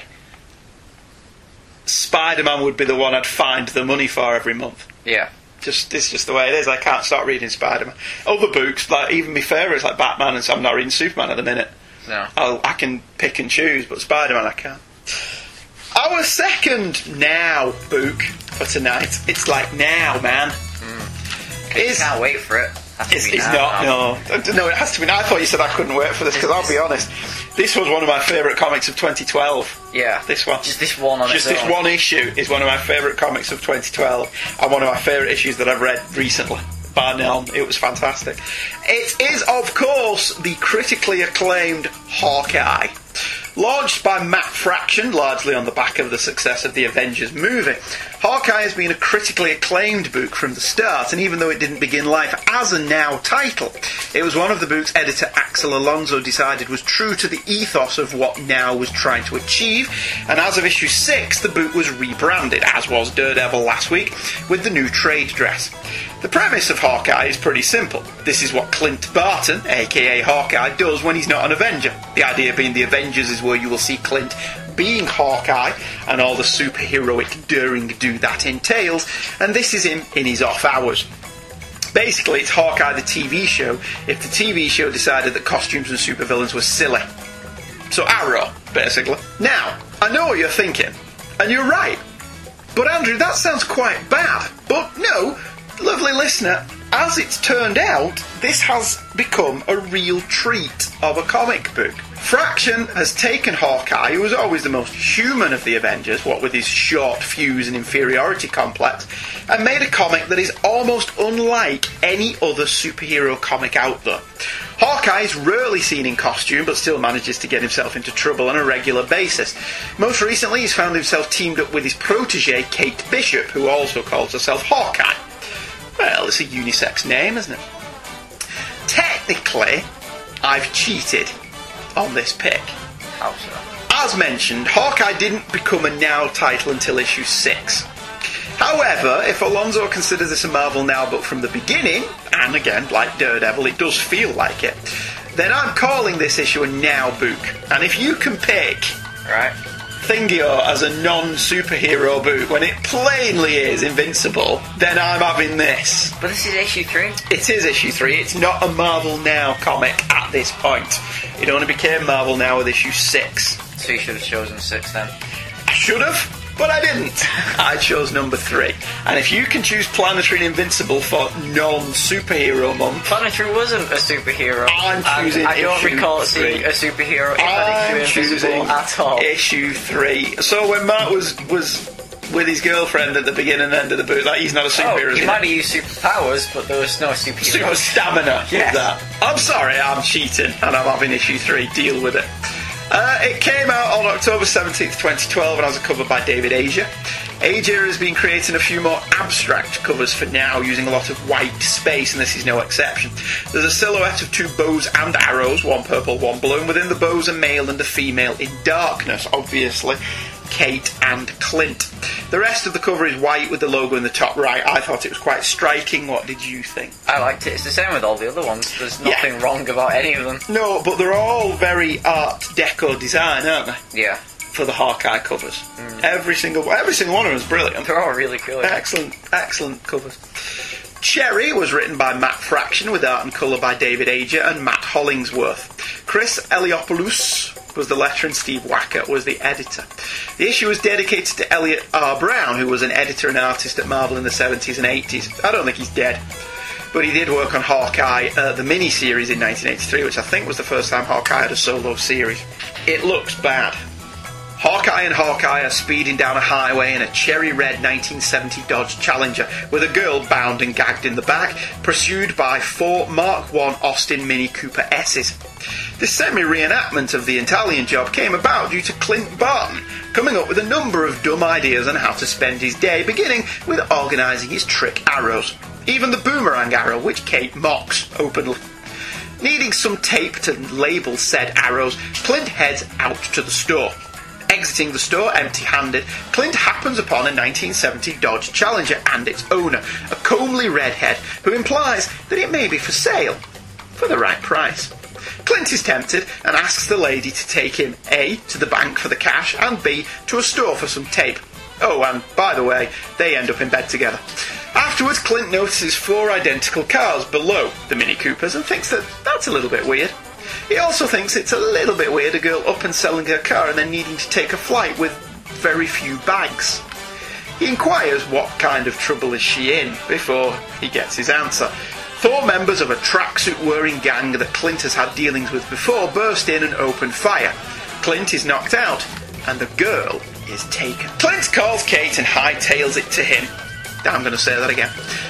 Spider Man would be the one I'd find the money for every month. Yeah. Just it's just the way it is. I can't start reading Spider Man. Other books, like even my favourites like Batman, and so I'm not reading Superman at the minute. No. I'll, I can pick and choose, but Spider Man I can't. Our second now book for tonight. It's like now, man. Is Can't wait for it. It's, it's not. No, no, it has to be. now. I thought you said I couldn't wait for this because I'll be honest. This was one of my favourite comics of 2012. Yeah. This one. Just this one on Just this own. one issue is one of my favourite comics of 2012 and one of my favourite issues that I've read recently. Bar none, it was fantastic. It is, of course, the critically acclaimed Hawkeye. Launched by Matt Fraction, largely on the back of the success of the Avengers movie, Hawkeye has been a critically acclaimed book from the start, and even though it didn't begin life as a now title, it was one of the book's editor Axel Alonso decided was true to the ethos of what Now was trying to achieve, and as of issue 6, the book was rebranded, as was Daredevil last week, with the new trade dress. The premise of Hawkeye is pretty simple. This is what Clint Barton, aka Hawkeye, does when he's not an Avenger. The idea being the Avengers is where you will see Clint being Hawkeye and all the superheroic daring do that entails, and this is him in his off hours. Basically, it's Hawkeye the TV show if the TV show decided that costumes and supervillains were silly. So Arrow, basically. Now, I know what you're thinking, and you're right. But Andrew, that sounds quite bad. But no, lovely listener, as it's turned out, this has become a real treat of a comic book. Fraction has taken Hawkeye, who was always the most human of the Avengers, what with his short fuse and inferiority complex, and made a comic that is almost unlike any other superhero comic out there. Hawkeye is rarely seen in costume, but still manages to get himself into trouble on a regular basis. Most recently, he's found himself teamed up with his protege, Kate Bishop, who also calls herself Hawkeye. Well, it's a unisex name, isn't it? Technically, I've cheated on this pick. How so? As mentioned, Hawkeye didn't become a now title until issue 6. However, if Alonso considers this a Marvel Now book from the beginning, and again, like Daredevil, it does feel like it, then I'm calling this issue a Now book. And if you can pick Right. Thingio as a non superhero boot when it plainly is Invincible, then I'm having this. But this is issue three. It is issue 3, it's not a Marvel Now comic at this point. It only became Marvel Now with issue 6. So you should have chosen six then. I should have, but I didn't. I chose number three. And if you can choose Planetary and Invincible for non superhero month, Planetary wasn't a superhero. I'm choosing I don't recall three. seeing a superhero in I'm choosing at all. issue three. So when Matt was was with his girlfriend at the beginning and end of the book, like he's not a Oh, superhero. is he he? might have used superpowers, but there was no superhero. Super stamina. Yes. That. I'm sorry, I'm cheating, and I'm having issue three. Deal with it. Uh, it came out on October 17th, 2012, and has a cover by David Aja. Aja has been creating a few more abstract covers for now, using a lot of white space, and this is no exception. There's a silhouette of two bows and arrows, one purple, one blue, and within the bows a male and a female in darkness, obviously. Kate and Clint. The rest of the cover is white with the logo in the top right. I thought it was quite striking. What did you think? I liked it. It's the same with all the other ones. There's Yeah. nothing wrong about any of them. No, but they're all very Art Deco design, aren't they? Yeah. For the Hawkeye covers, mm. every single every single one of them is brilliant. They're all really cool. Excellent, excellent covers. Cherry was written by Matt Fraction with art and colour by David Aja and Matt Hollingsworth. Chris Eliopoulos was the letter and Steve Wacker was the editor. The issue was dedicated to Eliot R. Brown, who was an editor and artist at Marvel in the 70s and 80s. I don't think he's dead. But he did work on Hawkeye, uh, the mini-series in 1983, which I think was the first time Hawkeye had a solo series. It looks bad. Hawkeye and Hawkeye are speeding down a highway in a cherry red 1970 Dodge Challenger with a girl bound and gagged in the back, pursued by four Mark I Austin Mini Cooper S's. This semi reenactment of the Italian job came about due to Clint Barton coming up with a number of dumb ideas on how to spend his day, beginning with organising his trick arrows. Even the boomerang arrow, which Kate mocks openly. Needing some tape to label said arrows, Clint heads out to the store. Exiting the store empty handed, Clint happens upon a 1970 Dodge Challenger and its owner, a comely redhead who implies that it may be for sale for the right price. Clint is tempted and asks the lady to take him A to the bank for the cash and B to a store for some tape. Oh, and by the way, they end up in bed together. Afterwards, Clint notices four identical cars below the Mini Coopers and thinks that that's a little bit weird. He also thinks it's a little bit weird a girl up and selling her car and then needing to take a flight with very few bags. He inquires what kind of trouble is she in before he gets his answer. Four members of a tracksuit wearing gang that Clint has had dealings with before burst in and open fire. Clint is knocked out, and the girl is taken. Clint calls Kate and hightails it to him. I'm going to say that again.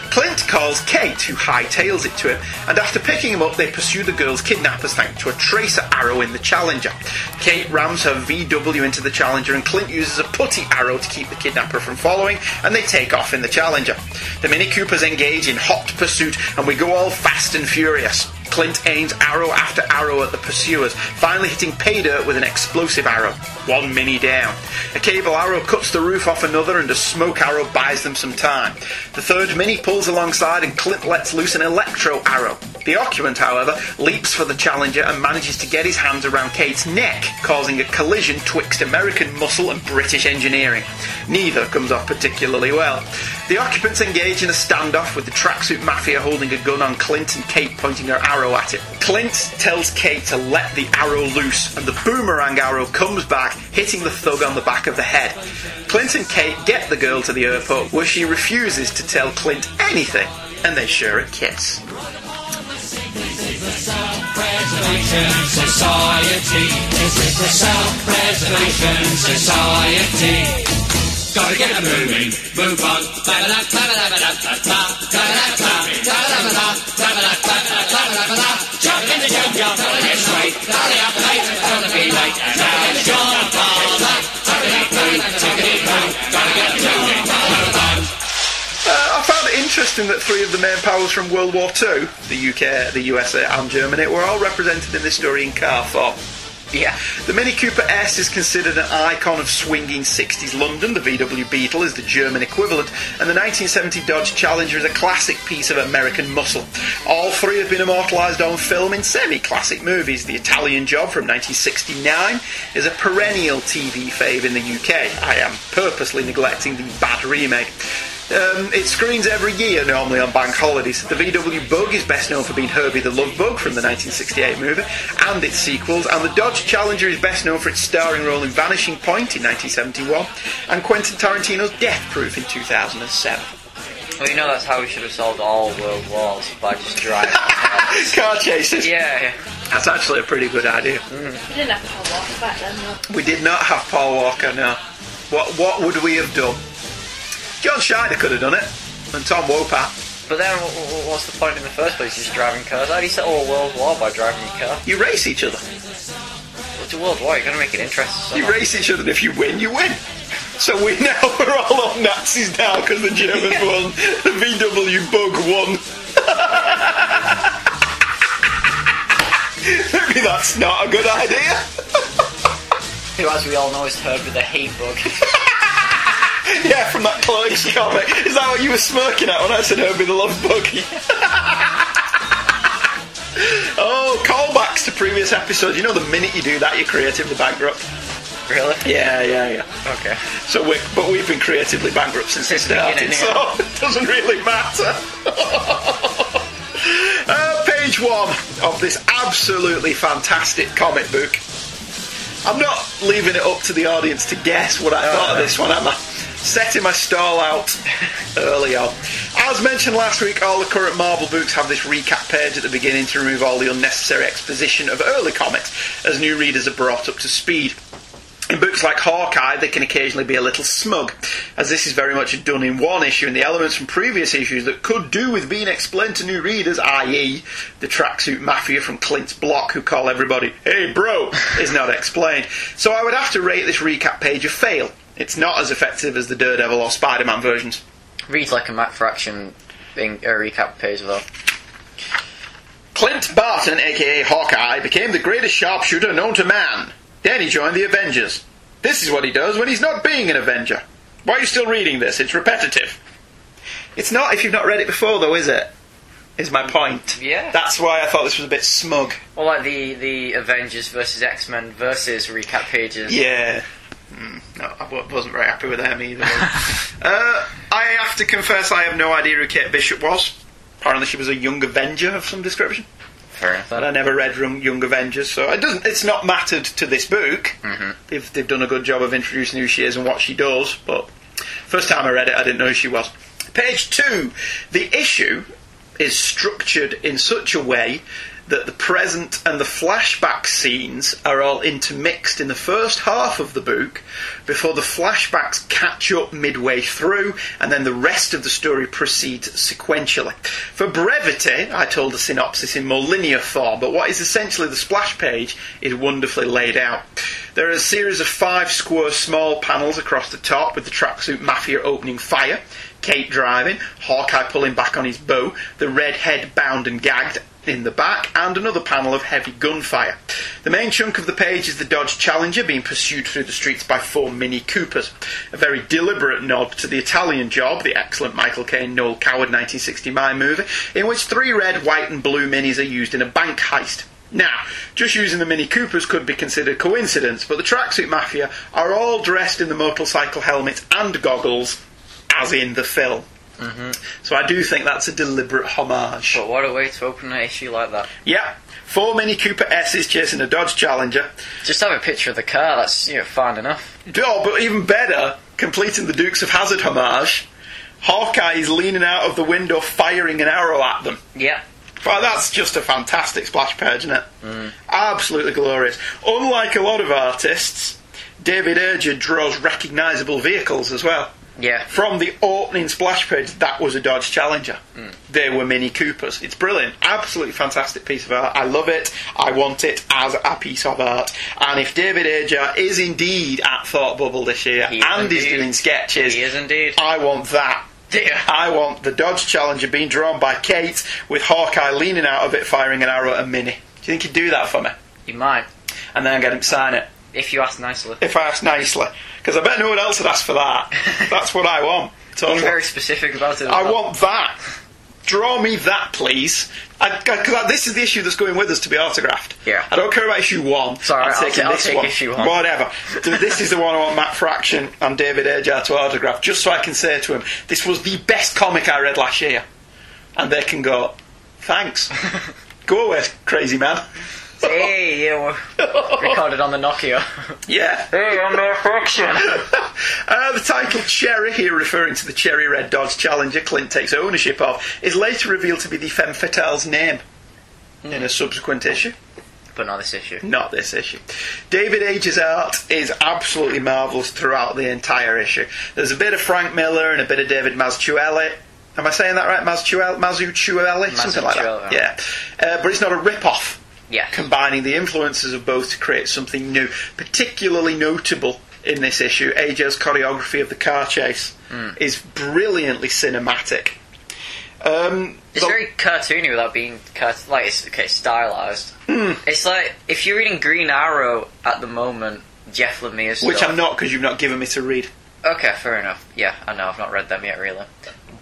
Clint calls Kate, who hightails it to him, and after picking him up, they pursue the girl's kidnappers thanks to a tracer arrow in the Challenger. Kate rams her VW into the Challenger, and Clint uses a putty arrow to keep the kidnapper from following, and they take off in the Challenger. The Mini Coopers engage in hot pursuit, and we go all fast and furious. Clint aims arrow after arrow at the pursuers, finally hitting pay dirt with an explosive arrow. One mini down. A cable arrow cuts the roof off another, and a smoke arrow buys them some time. The third mini pulls alongside, and Clint lets loose an electro arrow. The occupant, however, leaps for the Challenger and manages to get his hands around Kate's neck, causing a collision twixt American muscle and British engineering. Neither comes off particularly well. The occupants engage in a standoff with the tracksuit mafia holding a gun on Clint and Kate pointing her arrow at it. Clint tells Kate to let the arrow loose, and the boomerang arrow comes back, hitting the thug on the back of the head. Clint and Kate get the girl to the airport, where she refuses to tell Clint anything, and they share a kiss. Preservation Society. This is the Self-Preservation Society. Gotta get it moving, move on. Ba-ba-da, ba-ba-da-ba-da, ba-ba, da-ba-da-ba, da-ba-da-ba-da, da-ba-da, ba-ba-da-ba-da. Jump in the jungle, gotta get straight. Hurry up, mate, it's gonna be late. And now it's your father. Tickety-boo, tickety-boo, gotta get moving, move on. Uh, I found it interesting that three of the main powers from World War II, the UK, the USA, and Germany, were all represented in this story in car form. Yeah. The Mini Cooper S is considered an icon of swinging 60s London. The VW Beetle is the German equivalent, and the 1970 Dodge Challenger is a classic piece of American muscle. All three have been immortalised on film in semi-classic movies. The Italian Job from 1969 is a perennial TV fave in the UK. I am purposely neglecting the bad remake. Um, it screens every year, normally on bank holidays. The VW Bug is best known for being Herbie the Love Bug from the 1968 movie and its sequels, and the Dodge Challenger is best known for its starring role in Vanishing Point in 1971 and Quentin Tarantino's Death Proof in 2007. Well, you know that's how we should have solved all world wars by just driving. Car chases. yeah, yeah. That's actually a pretty good idea. We didn't have Paul Walker back then, though. We did not have Paul Walker, no. What, what would we have done? John Schneider could have done it, and Tom Wopat. But then, wh- wh- what's the point in the first place? Just driving cars? How do you settle a world war by driving your car? You race each other. It's a world war. You're gonna make it interesting. You race each other, and if you win, you win. So we now we're all on Nazis now because the Germans won. The VW bug won. Maybe that's not a good idea. Who, as we all know, is Herbie the hate bug. Yeah, from that Clerks comic. Is that what you were smirking at when I said Herbie the Love Bug? oh, callbacks to previous episodes. You know, the minute you do that, you're creatively bankrupt. really? Yeah, yeah, yeah. Okay. So we but we've been creatively bankrupt since it started, so it doesn't really matter. uh, page one of this absolutely fantastic comic book. I'm not leaving it up to the audience to guess what I thought of this one, am I? Setting my stall out early on. As mentioned last week, all the current Marvel books have this recap page at the beginning to remove all the unnecessary exposition of early comics as new readers are brought up to speed. In books like Hawkeye, they can occasionally be a little smug, as this is very much done in one issue, and the elements from previous issues that could do with being explained to new readers, i.e., the tracksuit mafia from Clint's block who call everybody, hey bro, is not explained. So I would have to rate this recap page a fail. It's not as effective as the Daredevil or Spider Man versions. Reads like a Matt Fraction in a recap page, though. Clint Barton, aka Hawkeye, became the greatest sharpshooter known to man. Then he joined the Avengers. This is what he does when he's not being an Avenger. Why are you still reading this? It's repetitive. It's not if you've not read it before, though, is it? Is my point. Yeah. That's why I thought this was a bit smug. Well, like the the Avengers versus X Men versus recap pages. Yeah. Mm, no, I wasn't very happy with them either. uh, I have to confess, I have no idea who Kate Bishop was. Apparently, she was a young Avenger of some description. fair enough. And I never read Young Young Avengers, so it doesn't. It's not mattered to this book. Mm-hmm. They've they've done a good job of introducing who she is and what she does. But first time I read it, I didn't know who she was. Page two. The issue is structured in such a way that the present and the flashback scenes are all intermixed in the first half of the book before the flashbacks catch up midway through and then the rest of the story proceeds sequentially. For brevity, I told the synopsis in more linear form, but what is essentially the splash page is wonderfully laid out. There are a series of five square small panels across the top with the tracksuit mafia opening fire. Kate driving, Hawkeye pulling back on his bow, the red head bound and gagged in the back, and another panel of heavy gunfire. The main chunk of the page is the Dodge Challenger being pursued through the streets by four Mini Coopers. A very deliberate nod to the Italian Job, the excellent Michael Caine Noel Coward 1969 movie, in which three red, white, and blue Minis are used in a bank heist. Now, just using the Mini Coopers could be considered coincidence, but the tracksuit mafia are all dressed in the motorcycle helmets and goggles, as in the film. Mm-hmm. So I do think that's a deliberate homage. But what a way to open an issue like that. Yeah, four Mini Cooper S's chasing a Dodge Challenger. Just have a picture of the car. That's you know fine enough. Oh, but even better, completing the Dukes of Hazzard homage. Hawkeye is leaning out of the window, firing an arrow at them. Yeah. Well, that's just a fantastic splash page, isn't it? Mm. Absolutely glorious. Unlike a lot of artists, David Aja draws recognisable vehicles as well. Yeah. From the opening splash page, that was a Dodge Challenger. Mm. They were Mini Coopers. It's brilliant. Absolutely fantastic piece of art. I love it. I want it as a piece of art. And if David Aja is indeed at Thought Bubble this year He is and is indeed. doing sketches, He is indeed. I want that. I want the Dodge Challenger being drawn by Kate with Hawkeye leaning out of it firing an arrow at Minnie. Do you think he'd do that for me? You might. And then I get him to sign it. If you ask nicely. If I ask nicely. Because I bet no one else would ask for that. That's what I want. Totally. Being very specific about it. I well. want that. Draw me that, please. Because this is the issue that's going with us to be autographed. Yeah. I don't care about issue one. Sorry, I'm I'll taking ta- I'll this take one. issue one. Whatever. This is the one I want Matt Fraction and David Aja to autograph, just so I can say to him, "This was the best comic I read last year," and they can go, "Thanks." go away, crazy man. Hey, you recorded on the Nokia. Yeah. Hey, I'm no friction. Uh, the title Cherry, here referring to the cherry red Dodge Challenger Clint takes ownership of, is later revealed to be the femme fatale's name in a subsequent issue. but not this issue. Not this issue. David Aja's art is absolutely marvellous throughout the entire issue. There's a bit of Frank Miller and a bit of David Mazzucchelli. Am I saying that right? Mazzucchelli? Mazzucchelli? Something like that. Yeah. Uh, but it's not a rip-off. Yeah. Combining the influences of both to create something new. Particularly notable in this issue, Aja's choreography of the car chase Mm. is brilliantly cinematic. Um, It's the- very cartoony without being cart- like it's okay stylized. Hmm. It's like if you're reading Green Arrow at the moment, Jeff Lemire's which stuff. I'm not because you've not given me to read. Okay, fair enough. Yeah, I know I've not read them yet, really.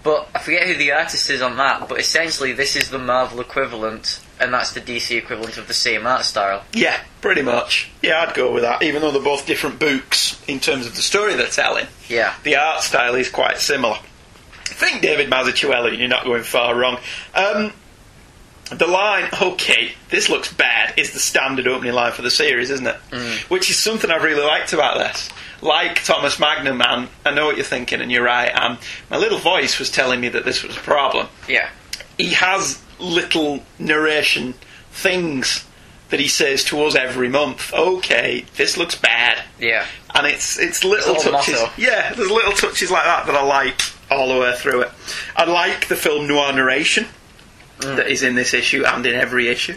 But I forget who the artist is on that. But essentially, this is the Marvel equivalent, and that's the DC equivalent of the same art style. Yeah, pretty much. Yeah, I'd go with that. Even though they're both different books in terms of the story they're telling, Yeah. the art style is quite similar. I think David Mazzucchelli, you're not going far wrong. Um, the line, okay, this looks bad, is the standard opening line for the series, isn't it? Which is something I've really liked about this. Like Thomas Magnum, man, I know what you're thinking, and you're right. Um, my little voice was telling me that this was a problem Yeah. he has little narration things that he says to us every month. Okay, this looks bad, Yeah. and it's it's little touches. motto. Yeah, there's little touches like that that I like all the way through it. I like the film noir narration Mm. that is in this issue and in every issue.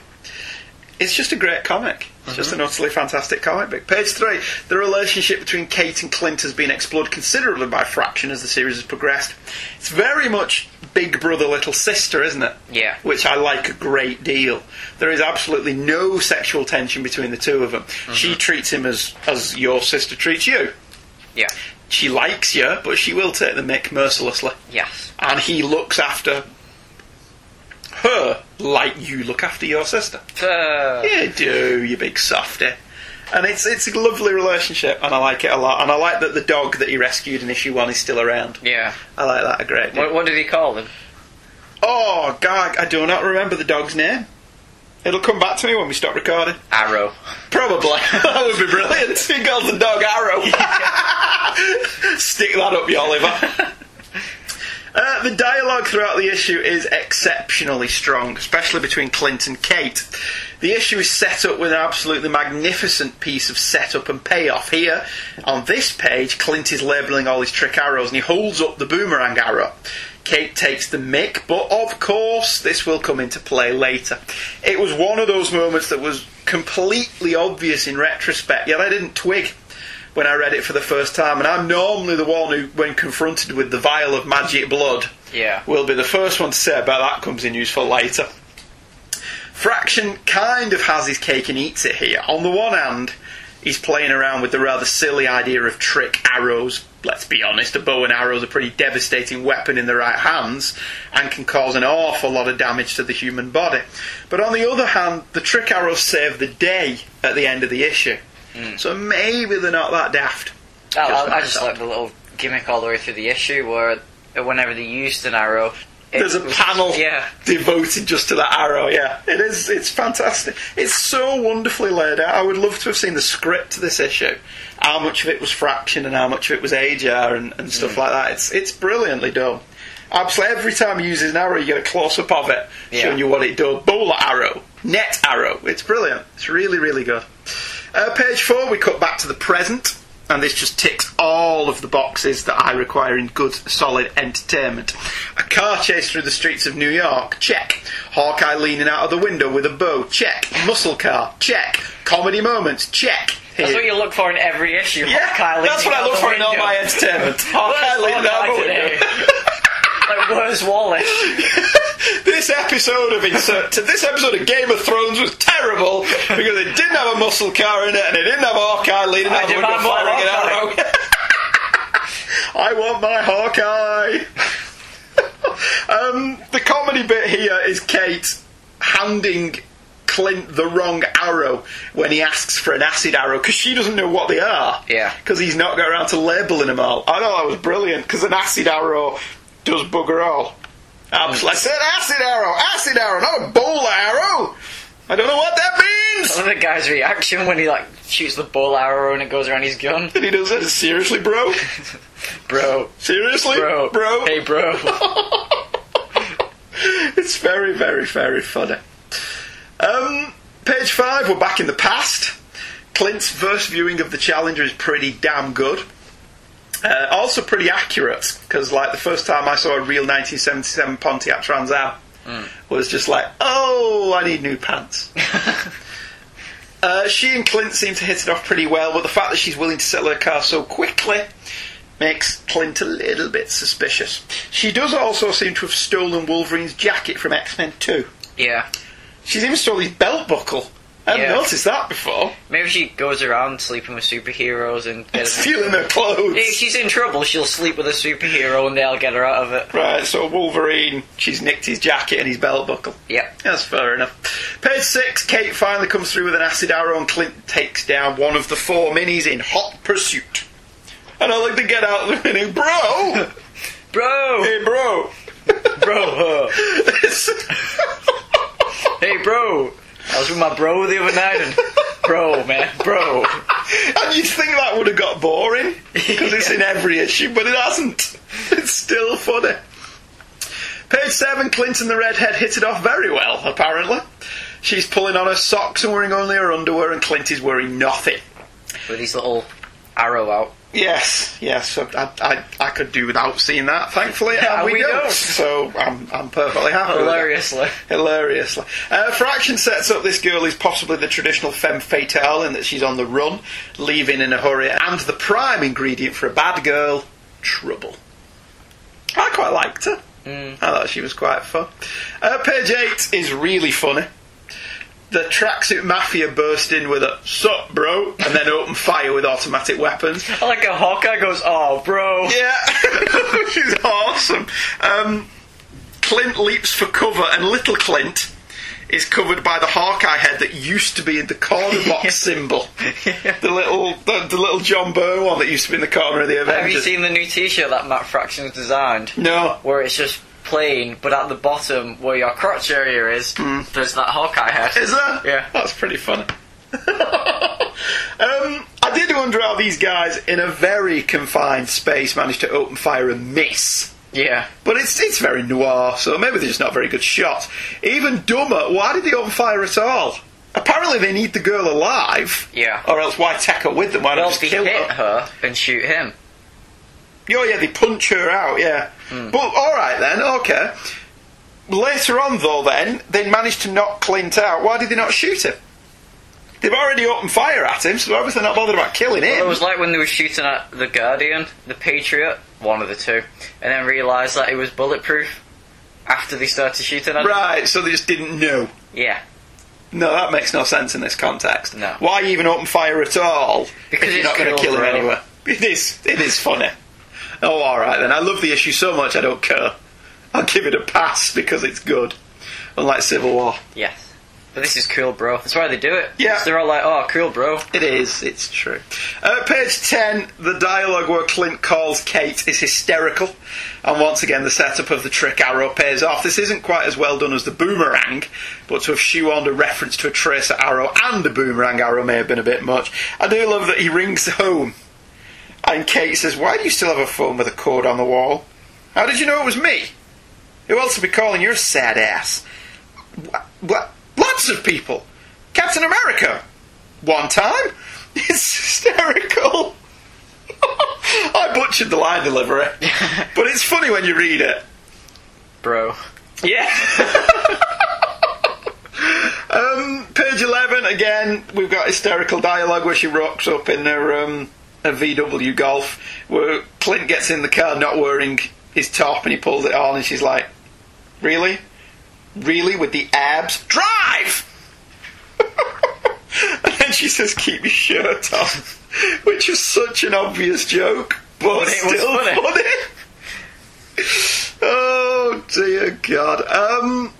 It's just a great comic. It's just Mm-hmm. an utterly fantastic comic book. Page three. The relationship between Kate and Clint has been explored considerably by Fraction as the series has progressed. It's very much big brother, little sister, isn't it? Yeah. Which I like a great deal. There is absolutely no sexual tension between the two of them. She treats him as, as your sister treats you. Yeah. She likes you, but she will take the mick mercilessly. Yes. And he looks after her like you look after your sister. Uh, You do, you big softy. And it's it's a lovely relationship, and I like it a lot. And I like that the dog that he rescued in issue one is still around. Yeah. I like that a great deal. What, what did he call him? Oh, God, I do not remember the dog's name. It'll come back to me when we stop recording. Arrow. Probably. that would be brilliant. Big golden dog arrow. Stick that up your liver. Uh, the dialogue throughout the issue is exceptionally strong, especially between Clint and Kate. The issue is set up with an absolutely magnificent piece of setup and payoff. Here, on this page, Clint is labelling all his trick arrows and he holds up the boomerang arrow. Kate takes the mick, but of course, this will come into play later. It was one of those moments that was completely obvious in retrospect, yet I didn't twig when I read it for the first time. And I'm normally the one who, when confronted with the vial of magic blood, Yeah. will be the first one to say about that comes in useful later. Fraction kind of has his cake and eats it here. On the one hand, he's playing around with the rather silly idea of trick arrows. Let's be honest, a bow and arrow is a pretty devastating weapon in the right hands and can cause an awful lot of damage to the human body. But on the other hand, the trick arrows save the day at the end of the issue. Mm. So maybe they're not that daft. I, I, Just I just like the little gimmick all the way through the issue where whenever they used an arrow, it There's a was- panel Yeah. devoted just to that arrow. Yeah, it is. It's fantastic. It's so wonderfully laid out. I would love to have seen the script to this issue. How much of it was fraction and how much of it was Aja and, and stuff mm. like that. It's it's brilliantly done. Absolutely, every time he uses an arrow, you get a close up of it, Yeah. showing you what it does. Bowler arrow, net arrow. It's brilliant. It's really, really good. Uh, page four, we cut back to the present, and this just ticks all of the boxes that I require in good, solid entertainment. A car chase through the streets of New York, check. Hawkeye leaning out of the window with a bow, check. Muscle car, check. Comedy moments, check. That's what you look for in every issue. yeah, Hawkeye that's what I look for in all my entertainment. Hawkeye leaning out Hawkeye the window. Like, where's Wallace? this episode of insert this episode of Game of Thrones was terrible because it didn't have a muscle car in it and it didn't have Hawkeye leading I out the window firing an arrow. I want my Hawkeye. um, the comedy bit here is Kate handing Clint the wrong arrow when he asks for an acid arrow because she doesn't know what they are. Yeah. Because he's not got around to labelling them all. I thought that was brilliant because an acid arrow does bugger all. Absolutely. I said acid arrow, acid arrow, not a bowl arrow. I don't know what that means. I love the guy's reaction when he like shoots the ball arrow and it goes around his gun. And he does it. Seriously, bro? Bro, Seriously, bro, bro? Hey, bro. it's very, very, very funny. Um, page five, we're back in the past. Clint's first viewing of the Challenger is pretty damn good. Uh, also pretty accurate, because like the first time I saw a real 1977 Pontiac Trans Am was just like, oh, I need new pants. uh, she and Clint seem to hit it off pretty well, but the fact that she's willing to sell her car so quickly makes Clint a little bit suspicious. She does also seem to have stolen Wolverine's jacket from X Men 2. yeah. She's even stolen his belt buckle. I hadn't Yeah. noticed that before. Maybe she goes around sleeping with superheroes and gets Stealing their clothes. If she's in trouble, she'll sleep with a superhero and they'll get her out of it. Right, so Wolverine, she's nicked his jacket and his belt buckle. Yep. That's fair enough. Page six, Kate finally comes through with an acid arrow and Clint takes down one of the four minis in hot pursuit. And I like to get out of the mini, bro! Bro! Hey, bro! Bro! hey, bro! I was with my bro the other night and. Bro, man, bro. And you'd think that would have got boring because it's in every issue, but it hasn't. It's still funny. Page seven, Clinton the redhead hit it off very well, apparently. She's pulling on her socks and wearing only her underwear, and Clint is wearing nothing. With his little arrow out. Yes, yes, I, I, I could do without seeing that, thankfully, Yeah, we, we don't. don't. So I'm, I'm perfectly happy. Hilariously. Hilariously. Uh, Fraction sets up this girl is possibly the traditional femme fatale in that she's on the run, leaving in a hurry, and the prime ingredient for a bad girl, trouble. I quite liked her. I thought she was quite fun. Uh, page 8 is really funny. The tracksuit mafia burst in with a sup, bro, and then open fire with automatic weapons. Like a Hawkeye goes, oh, bro. Yeah, she's awesome. Um, Clint leaps for cover, and little Clint is covered by the Hawkeye head that used to be in the corner box symbol. The little, the, the little John Byrne one that used to be in the corner of the Avengers. Have you seen the new T-shirt that Matt Fraction's designed? No. Where it's just plane, but at the bottom where your crotch area is, there's that Hawkeye head. Is there? Yeah. That's pretty funny. um, I did wonder how these guys, in a very confined space, managed to open fire and miss. Yeah. But it's it's very noir, so maybe they're just not very good shots. Even dumber, why did they open fire at all? Apparently they need the girl alive. Yeah. Or else why take her with them? Why Well, not just kill hit her? her and shoot him. Oh yeah, they punch her out, yeah. Hmm. But alright then, okay. Later on though then, they managed to knock Clint out. Why did they not shoot him? They've already opened fire at him, so they're obviously not bothered about killing him. Well, it was like when they were shooting at the Guardian, the Patriot, one of the two, and then realised that it was bulletproof after they started shooting at him. Right, so they just didn't know. Yeah. No, that makes no sense in this context. No. Why even open fire at all? Because you're not going to kill him anyway. It is. It is funny. Oh, all right then. I love the issue so much. I don't care. I'll give it a pass because it's good. Unlike Civil War. Yes. But this is cool, bro. That's why they do it. Yeah. So they're all like, oh, cool, bro. It is. It's true. Uh, page 10, the dialogue where Clint calls Kate is hysterical. And once again, the setup of the trick arrow pays off. This isn't quite as well done as the boomerang, but to have shoehorned a reference to a tracer arrow and a boomerang arrow may have been a bit much. I do love that he rings home. And Kate says, Why do you still have a phone with a cord on the wall? How did you know it was me? Who else would be calling your sad ass? What? what? Lots of people. Captain America. One time. It's hysterical. I butchered the line delivery, but it's funny when you read it. Bro. Yeah. um, page 11, again, we've got hysterical dialogue where she rocks up in her, um, her VW Golf, where Clint gets in the car not wearing his top and he pulls it on, and she's like, Really? Really? With the abs? Drive! and then she says, Keep your shirt on, which is such an obvious joke, but, But it was still funny. funny. Oh dear God. Um,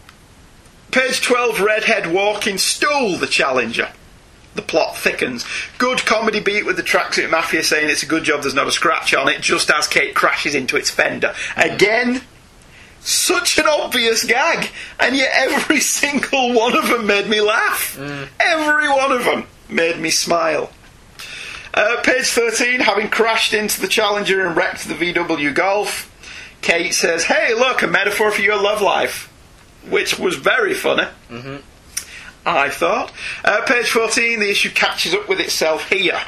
page 12 Redhead walking stole the challenger. The plot thickens. Good comedy beat with the tracksuit mafia saying it's a good job there's not a scratch on it, just as Kate crashes into its fender. Again, such an obvious gag, and yet every single one of them made me laugh. Every one of them made me smile. Uh, page 13, having crashed into the Challenger and wrecked the VW Golf, Kate says, Hey, look, a metaphor for your love life. Which was very funny. Mm-hmm. I thought. Uh, page 14, the issue catches up with itself here.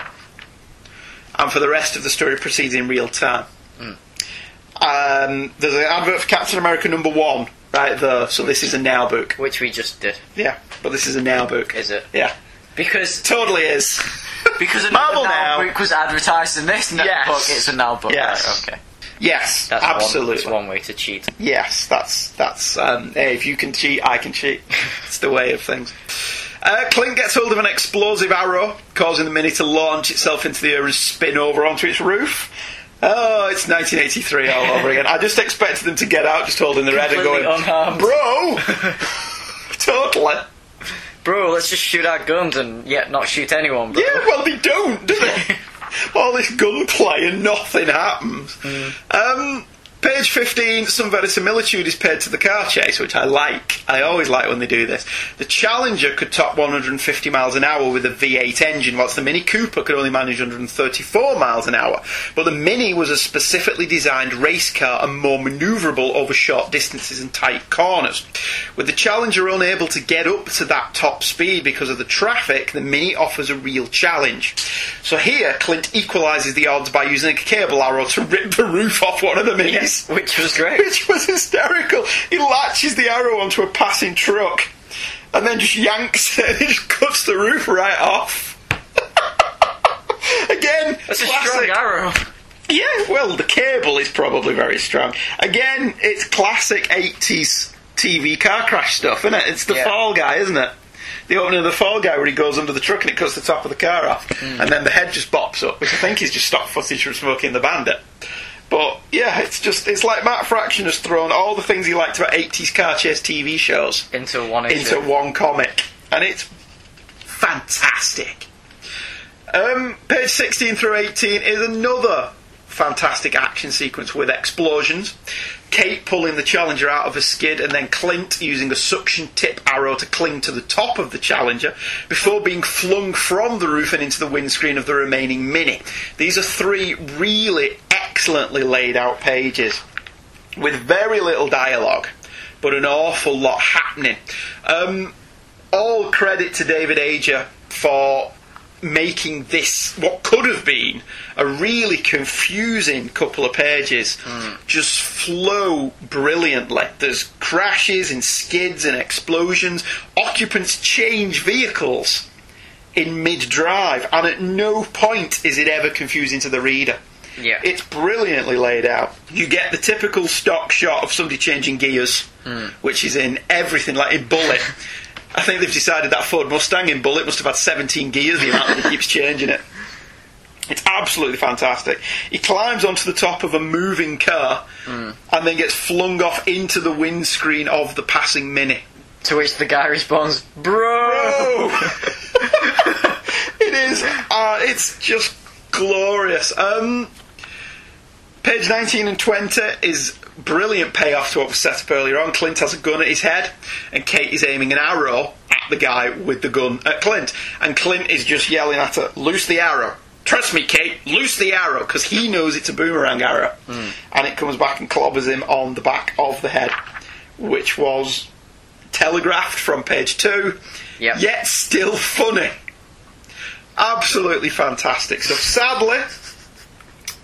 And for the rest of the story proceeds in real time. Um, there's an advert for Captain America number one right there, so this is a now book. Which we just did. Yeah, but this is a now book. Is it? Yeah. Because Totally is. because Marvel another Now. now book was advertised in this Yes. book, it's a now book. Yes. Right, okay. Yes, That's absolutely. One, that's one way to cheat. Yes, that's that's. Um, hey, if you can cheat, I can cheat. it's the way of things. Uh, Clint gets hold of an explosive arrow, causing the Mini to launch itself into the air and spin over onto its roof. Oh, it's 1983 all over again. I just expected them to get out, just holding their head and going, unharmed. "Bro, totally." Bro, let's just shoot our guns and yet not shoot anyone, bro. Yeah, well, they don't, do they? All this gunplay and nothing happens. Um, page 15, some verisimilitude is paid to the car chase, which I like. I always like when they do this. The Challenger could top 150 miles an hour with a V8 engine, whilst the Mini Cooper could only manage 134 miles an hour. But the Mini was a specifically designed race car and more manoeuvrable over short distances and tight corners. With the Challenger unable to get up to that top speed because of the traffic, the Mini offers a real challenge. So here, Clint equalises the odds by using a cable arrow to rip the roof off one of the Minis. Which was great. Which was hysterical. He latches the arrow onto a passing truck and then just yanks it and it just cuts the roof right off. Again, That's a strong arrow. Yeah, well, the cable is probably very strong. Again, it's classic 80s TV car crash stuff, isn't it? It's the Yeah. Fall Guy, isn't it? The opening of the Fall Guy where he goes under the truck and it cuts the top of the car off, hmm. and then the head just bops up, which I think is just stock footage from Smokey and the Bandit. But yeah, it's just it's like Matt Fraction has thrown all the things he liked about 80s car chase TV shows Into one issue. into one comic, and it's fantastic. Um, page 16 through 18 is another fantastic action sequence with explosions. Kate pulling the Challenger out of a skid, and then Clint using a suction tip arrow to cling to the top of the Challenger before being flung from the roof and into the windscreen of the remaining Mini. These are three really excellently laid out pages with very little dialogue, but an awful lot happening. Um, all credit to David Aja for making this what could have been a really confusing couple of pages hmm. just flow brilliantly. There's crashes and skids and explosions. Occupants change vehicles in mid drive, and at no point is it ever confusing to the reader. Yeah. It's brilliantly laid out. You get the typical stock shot of somebody changing gears, hmm. which is in everything, like in Bullitt. I think they've decided that Ford Mustang in Bullitt must have had 17 gears, the amount that he keeps changing it. It's absolutely fantastic. He climbs onto the top of a moving car and then gets flung off into the windscreen of the passing Mini. To which the guy responds, Bro! it is. Uh, it's just glorious. Um, page 19 and 20 is brilliant payoff to what was set up earlier on. Clint has a gun at his head, and Kate is aiming an arrow at the guy with the gun at Clint. And Clint is just yelling at her, Loose the arrow. Trust me, Kate, loose the arrow, because he knows it's a boomerang arrow. Hmm. And it comes back and clobbers him on the back of the head, which was telegraphed from page two, Yep. yet still funny. Absolutely fantastic. So sadly,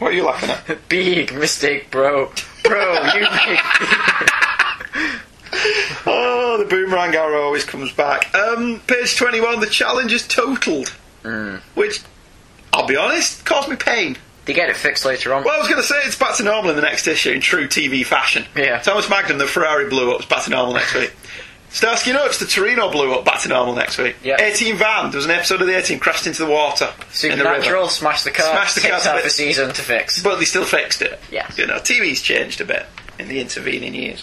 what are you laughing at? Big mistake, bro. Bro, you make. Oh, the boomerang arrow always comes back. Um, page 21, the Challenger is totaled. Which, I'll be honest, caused me pain. They get it fixed later on. Well, I was going to say it's back to normal in the next issue in true TV fashion. Yeah. Thomas Magnum, the Ferrari blew up, it's back to normal next week. Starsky and Hutch, the Torino blew up, back to normal next week. Yeah. A-Team Van, there was an episode of the A-Team crashed into the water. in the river. Supernatural, smash the car, Smash the car half a season to fix. But they still fixed it. Yes. You know, TV's changed a bit in the intervening years.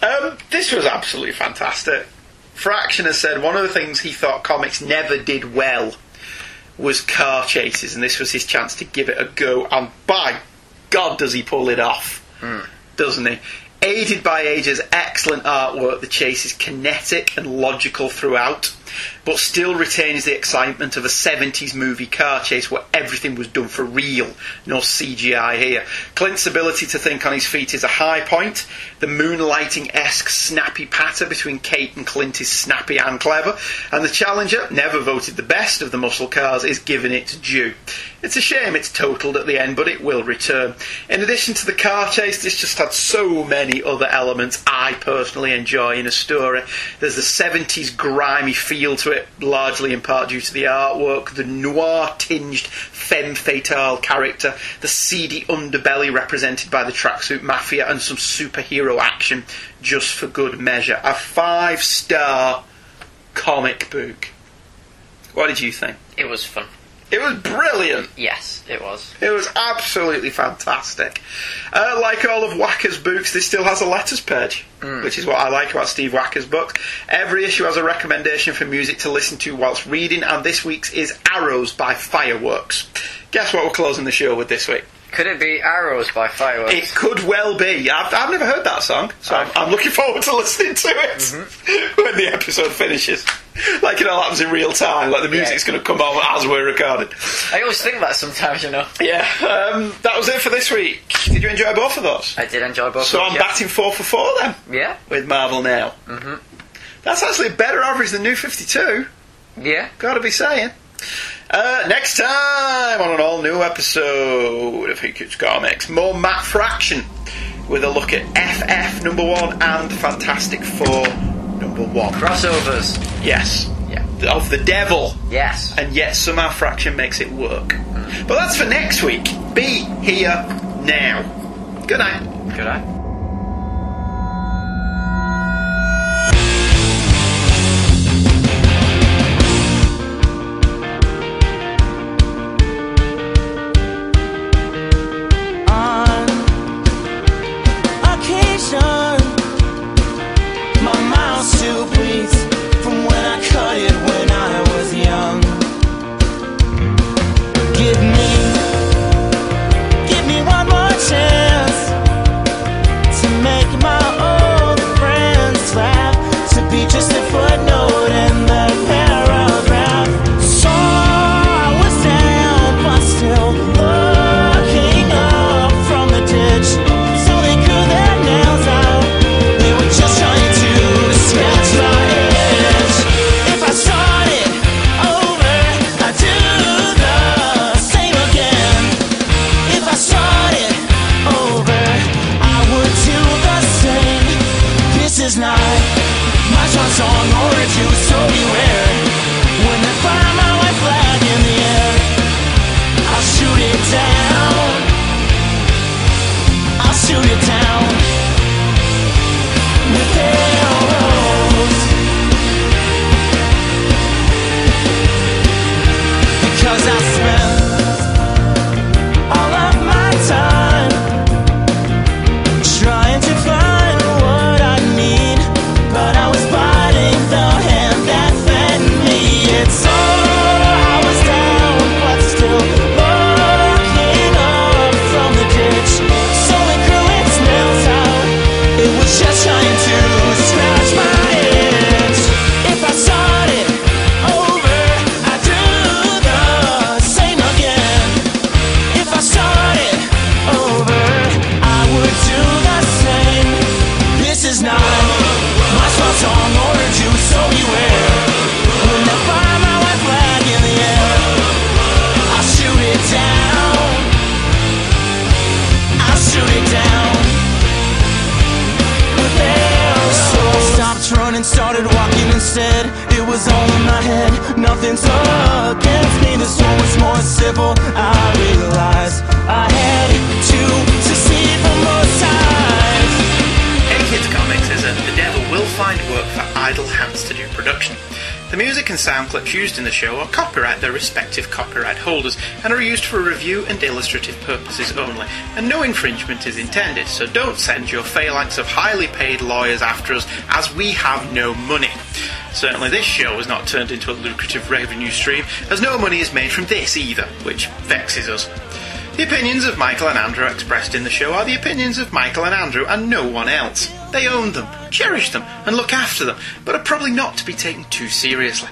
Um, this was absolutely fantastic. Fraction has said one of the things he thought comics never did well was car chases, and this was his chance to give it a go. And by God, does he pull it off, doesn't he? Aided by Aja's excellent artwork, the chase is kinetic and logical throughout, but still retains the excitement of a 70s movie car chase where everything was done for real, no CGI here. Clint's ability to think on his feet is a high point. The moonlighting esque snappy patter between Kate and Clint is snappy and clever, and the Challenger, never voted the best of the muscle cars, is given its due. It's a shame it's totaled at the end, but it will return. In addition to the car chase, this just had so many other elements I personally enjoy in a story. There's the 70s grimy feel to it, largely in part due to the artwork, the noir tinged femme fatale character, the seedy underbelly represented by the tracksuit mafia, and some superhero action just for good measure. A five star comic book. What did you think? It was fun. It was brilliant. Yes, it was. It was absolutely fantastic. Uh, like all of Wacker's books, this still has a letters page, which is what I like about Steve Wacker's books. Every issue has a recommendation for music to listen to whilst reading, and this week's is Arrows by Fireworks. Guess what we're closing the show with this week? Could it be Arrows by Fireworks? It could well be. I've, I've never heard that song, so I'm, I'm looking forward to listening to it when the episode finishes. Like it all happens in real time, like the music's going to come on as we're recording. I always think that sometimes, you know. Yeah, um, that was it for this week. Did you enjoy both of those? I did enjoy both So I'm batting four for four then Yeah. with Marvel now. Mm-hmm. That's actually a better average than New 52. Yeah. Gotta be saying. Uh, next time on an all new episode of Who Comics, more Matt Fraction with a look at FF number one and Fantastic Four number one. Crossovers. Yes. Yeah. Of the devil. Yes. And yet somehow Fraction makes it work. But that's for next week. Be here now. Good night. Good eye. Infringement is intended, so don't send your phalanx of highly paid lawyers after us as we have no money. Certainly this show has not turned into a lucrative revenue stream, as no money is made from this either, which vexes us. The opinions of Michael and Andrew expressed in the show are the opinions of Michael and Andrew and no one else. They own them, cherish them, and look after them, but are probably not to be taken too seriously.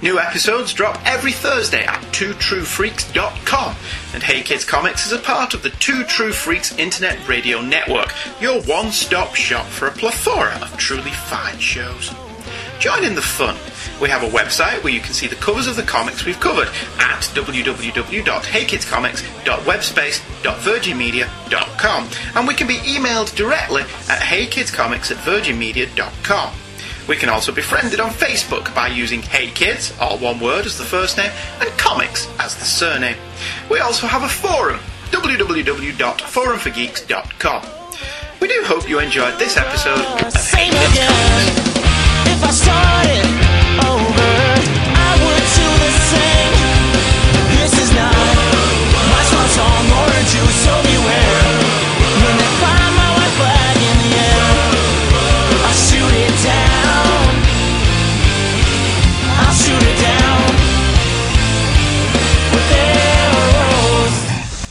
New episodes drop every Thursday at twotruefreaks.com, and Hey Kids Comics is a part of the Two True Freaks Internet Radio Network, your one-stop shop for a plethora of truly fine shows. Join in the fun. We have a website where you can see the covers of the comics we've covered at www.heykidscomics.webspace.virginmedia.com and we can be emailed directly at heykidscomics at virginmedia.com. We can also be friended on Facebook by using Hey Kids, all one word as the first name, and Comics as the surname. We also have a forum, www.forumforgeeks.com. We do hope you enjoyed this episode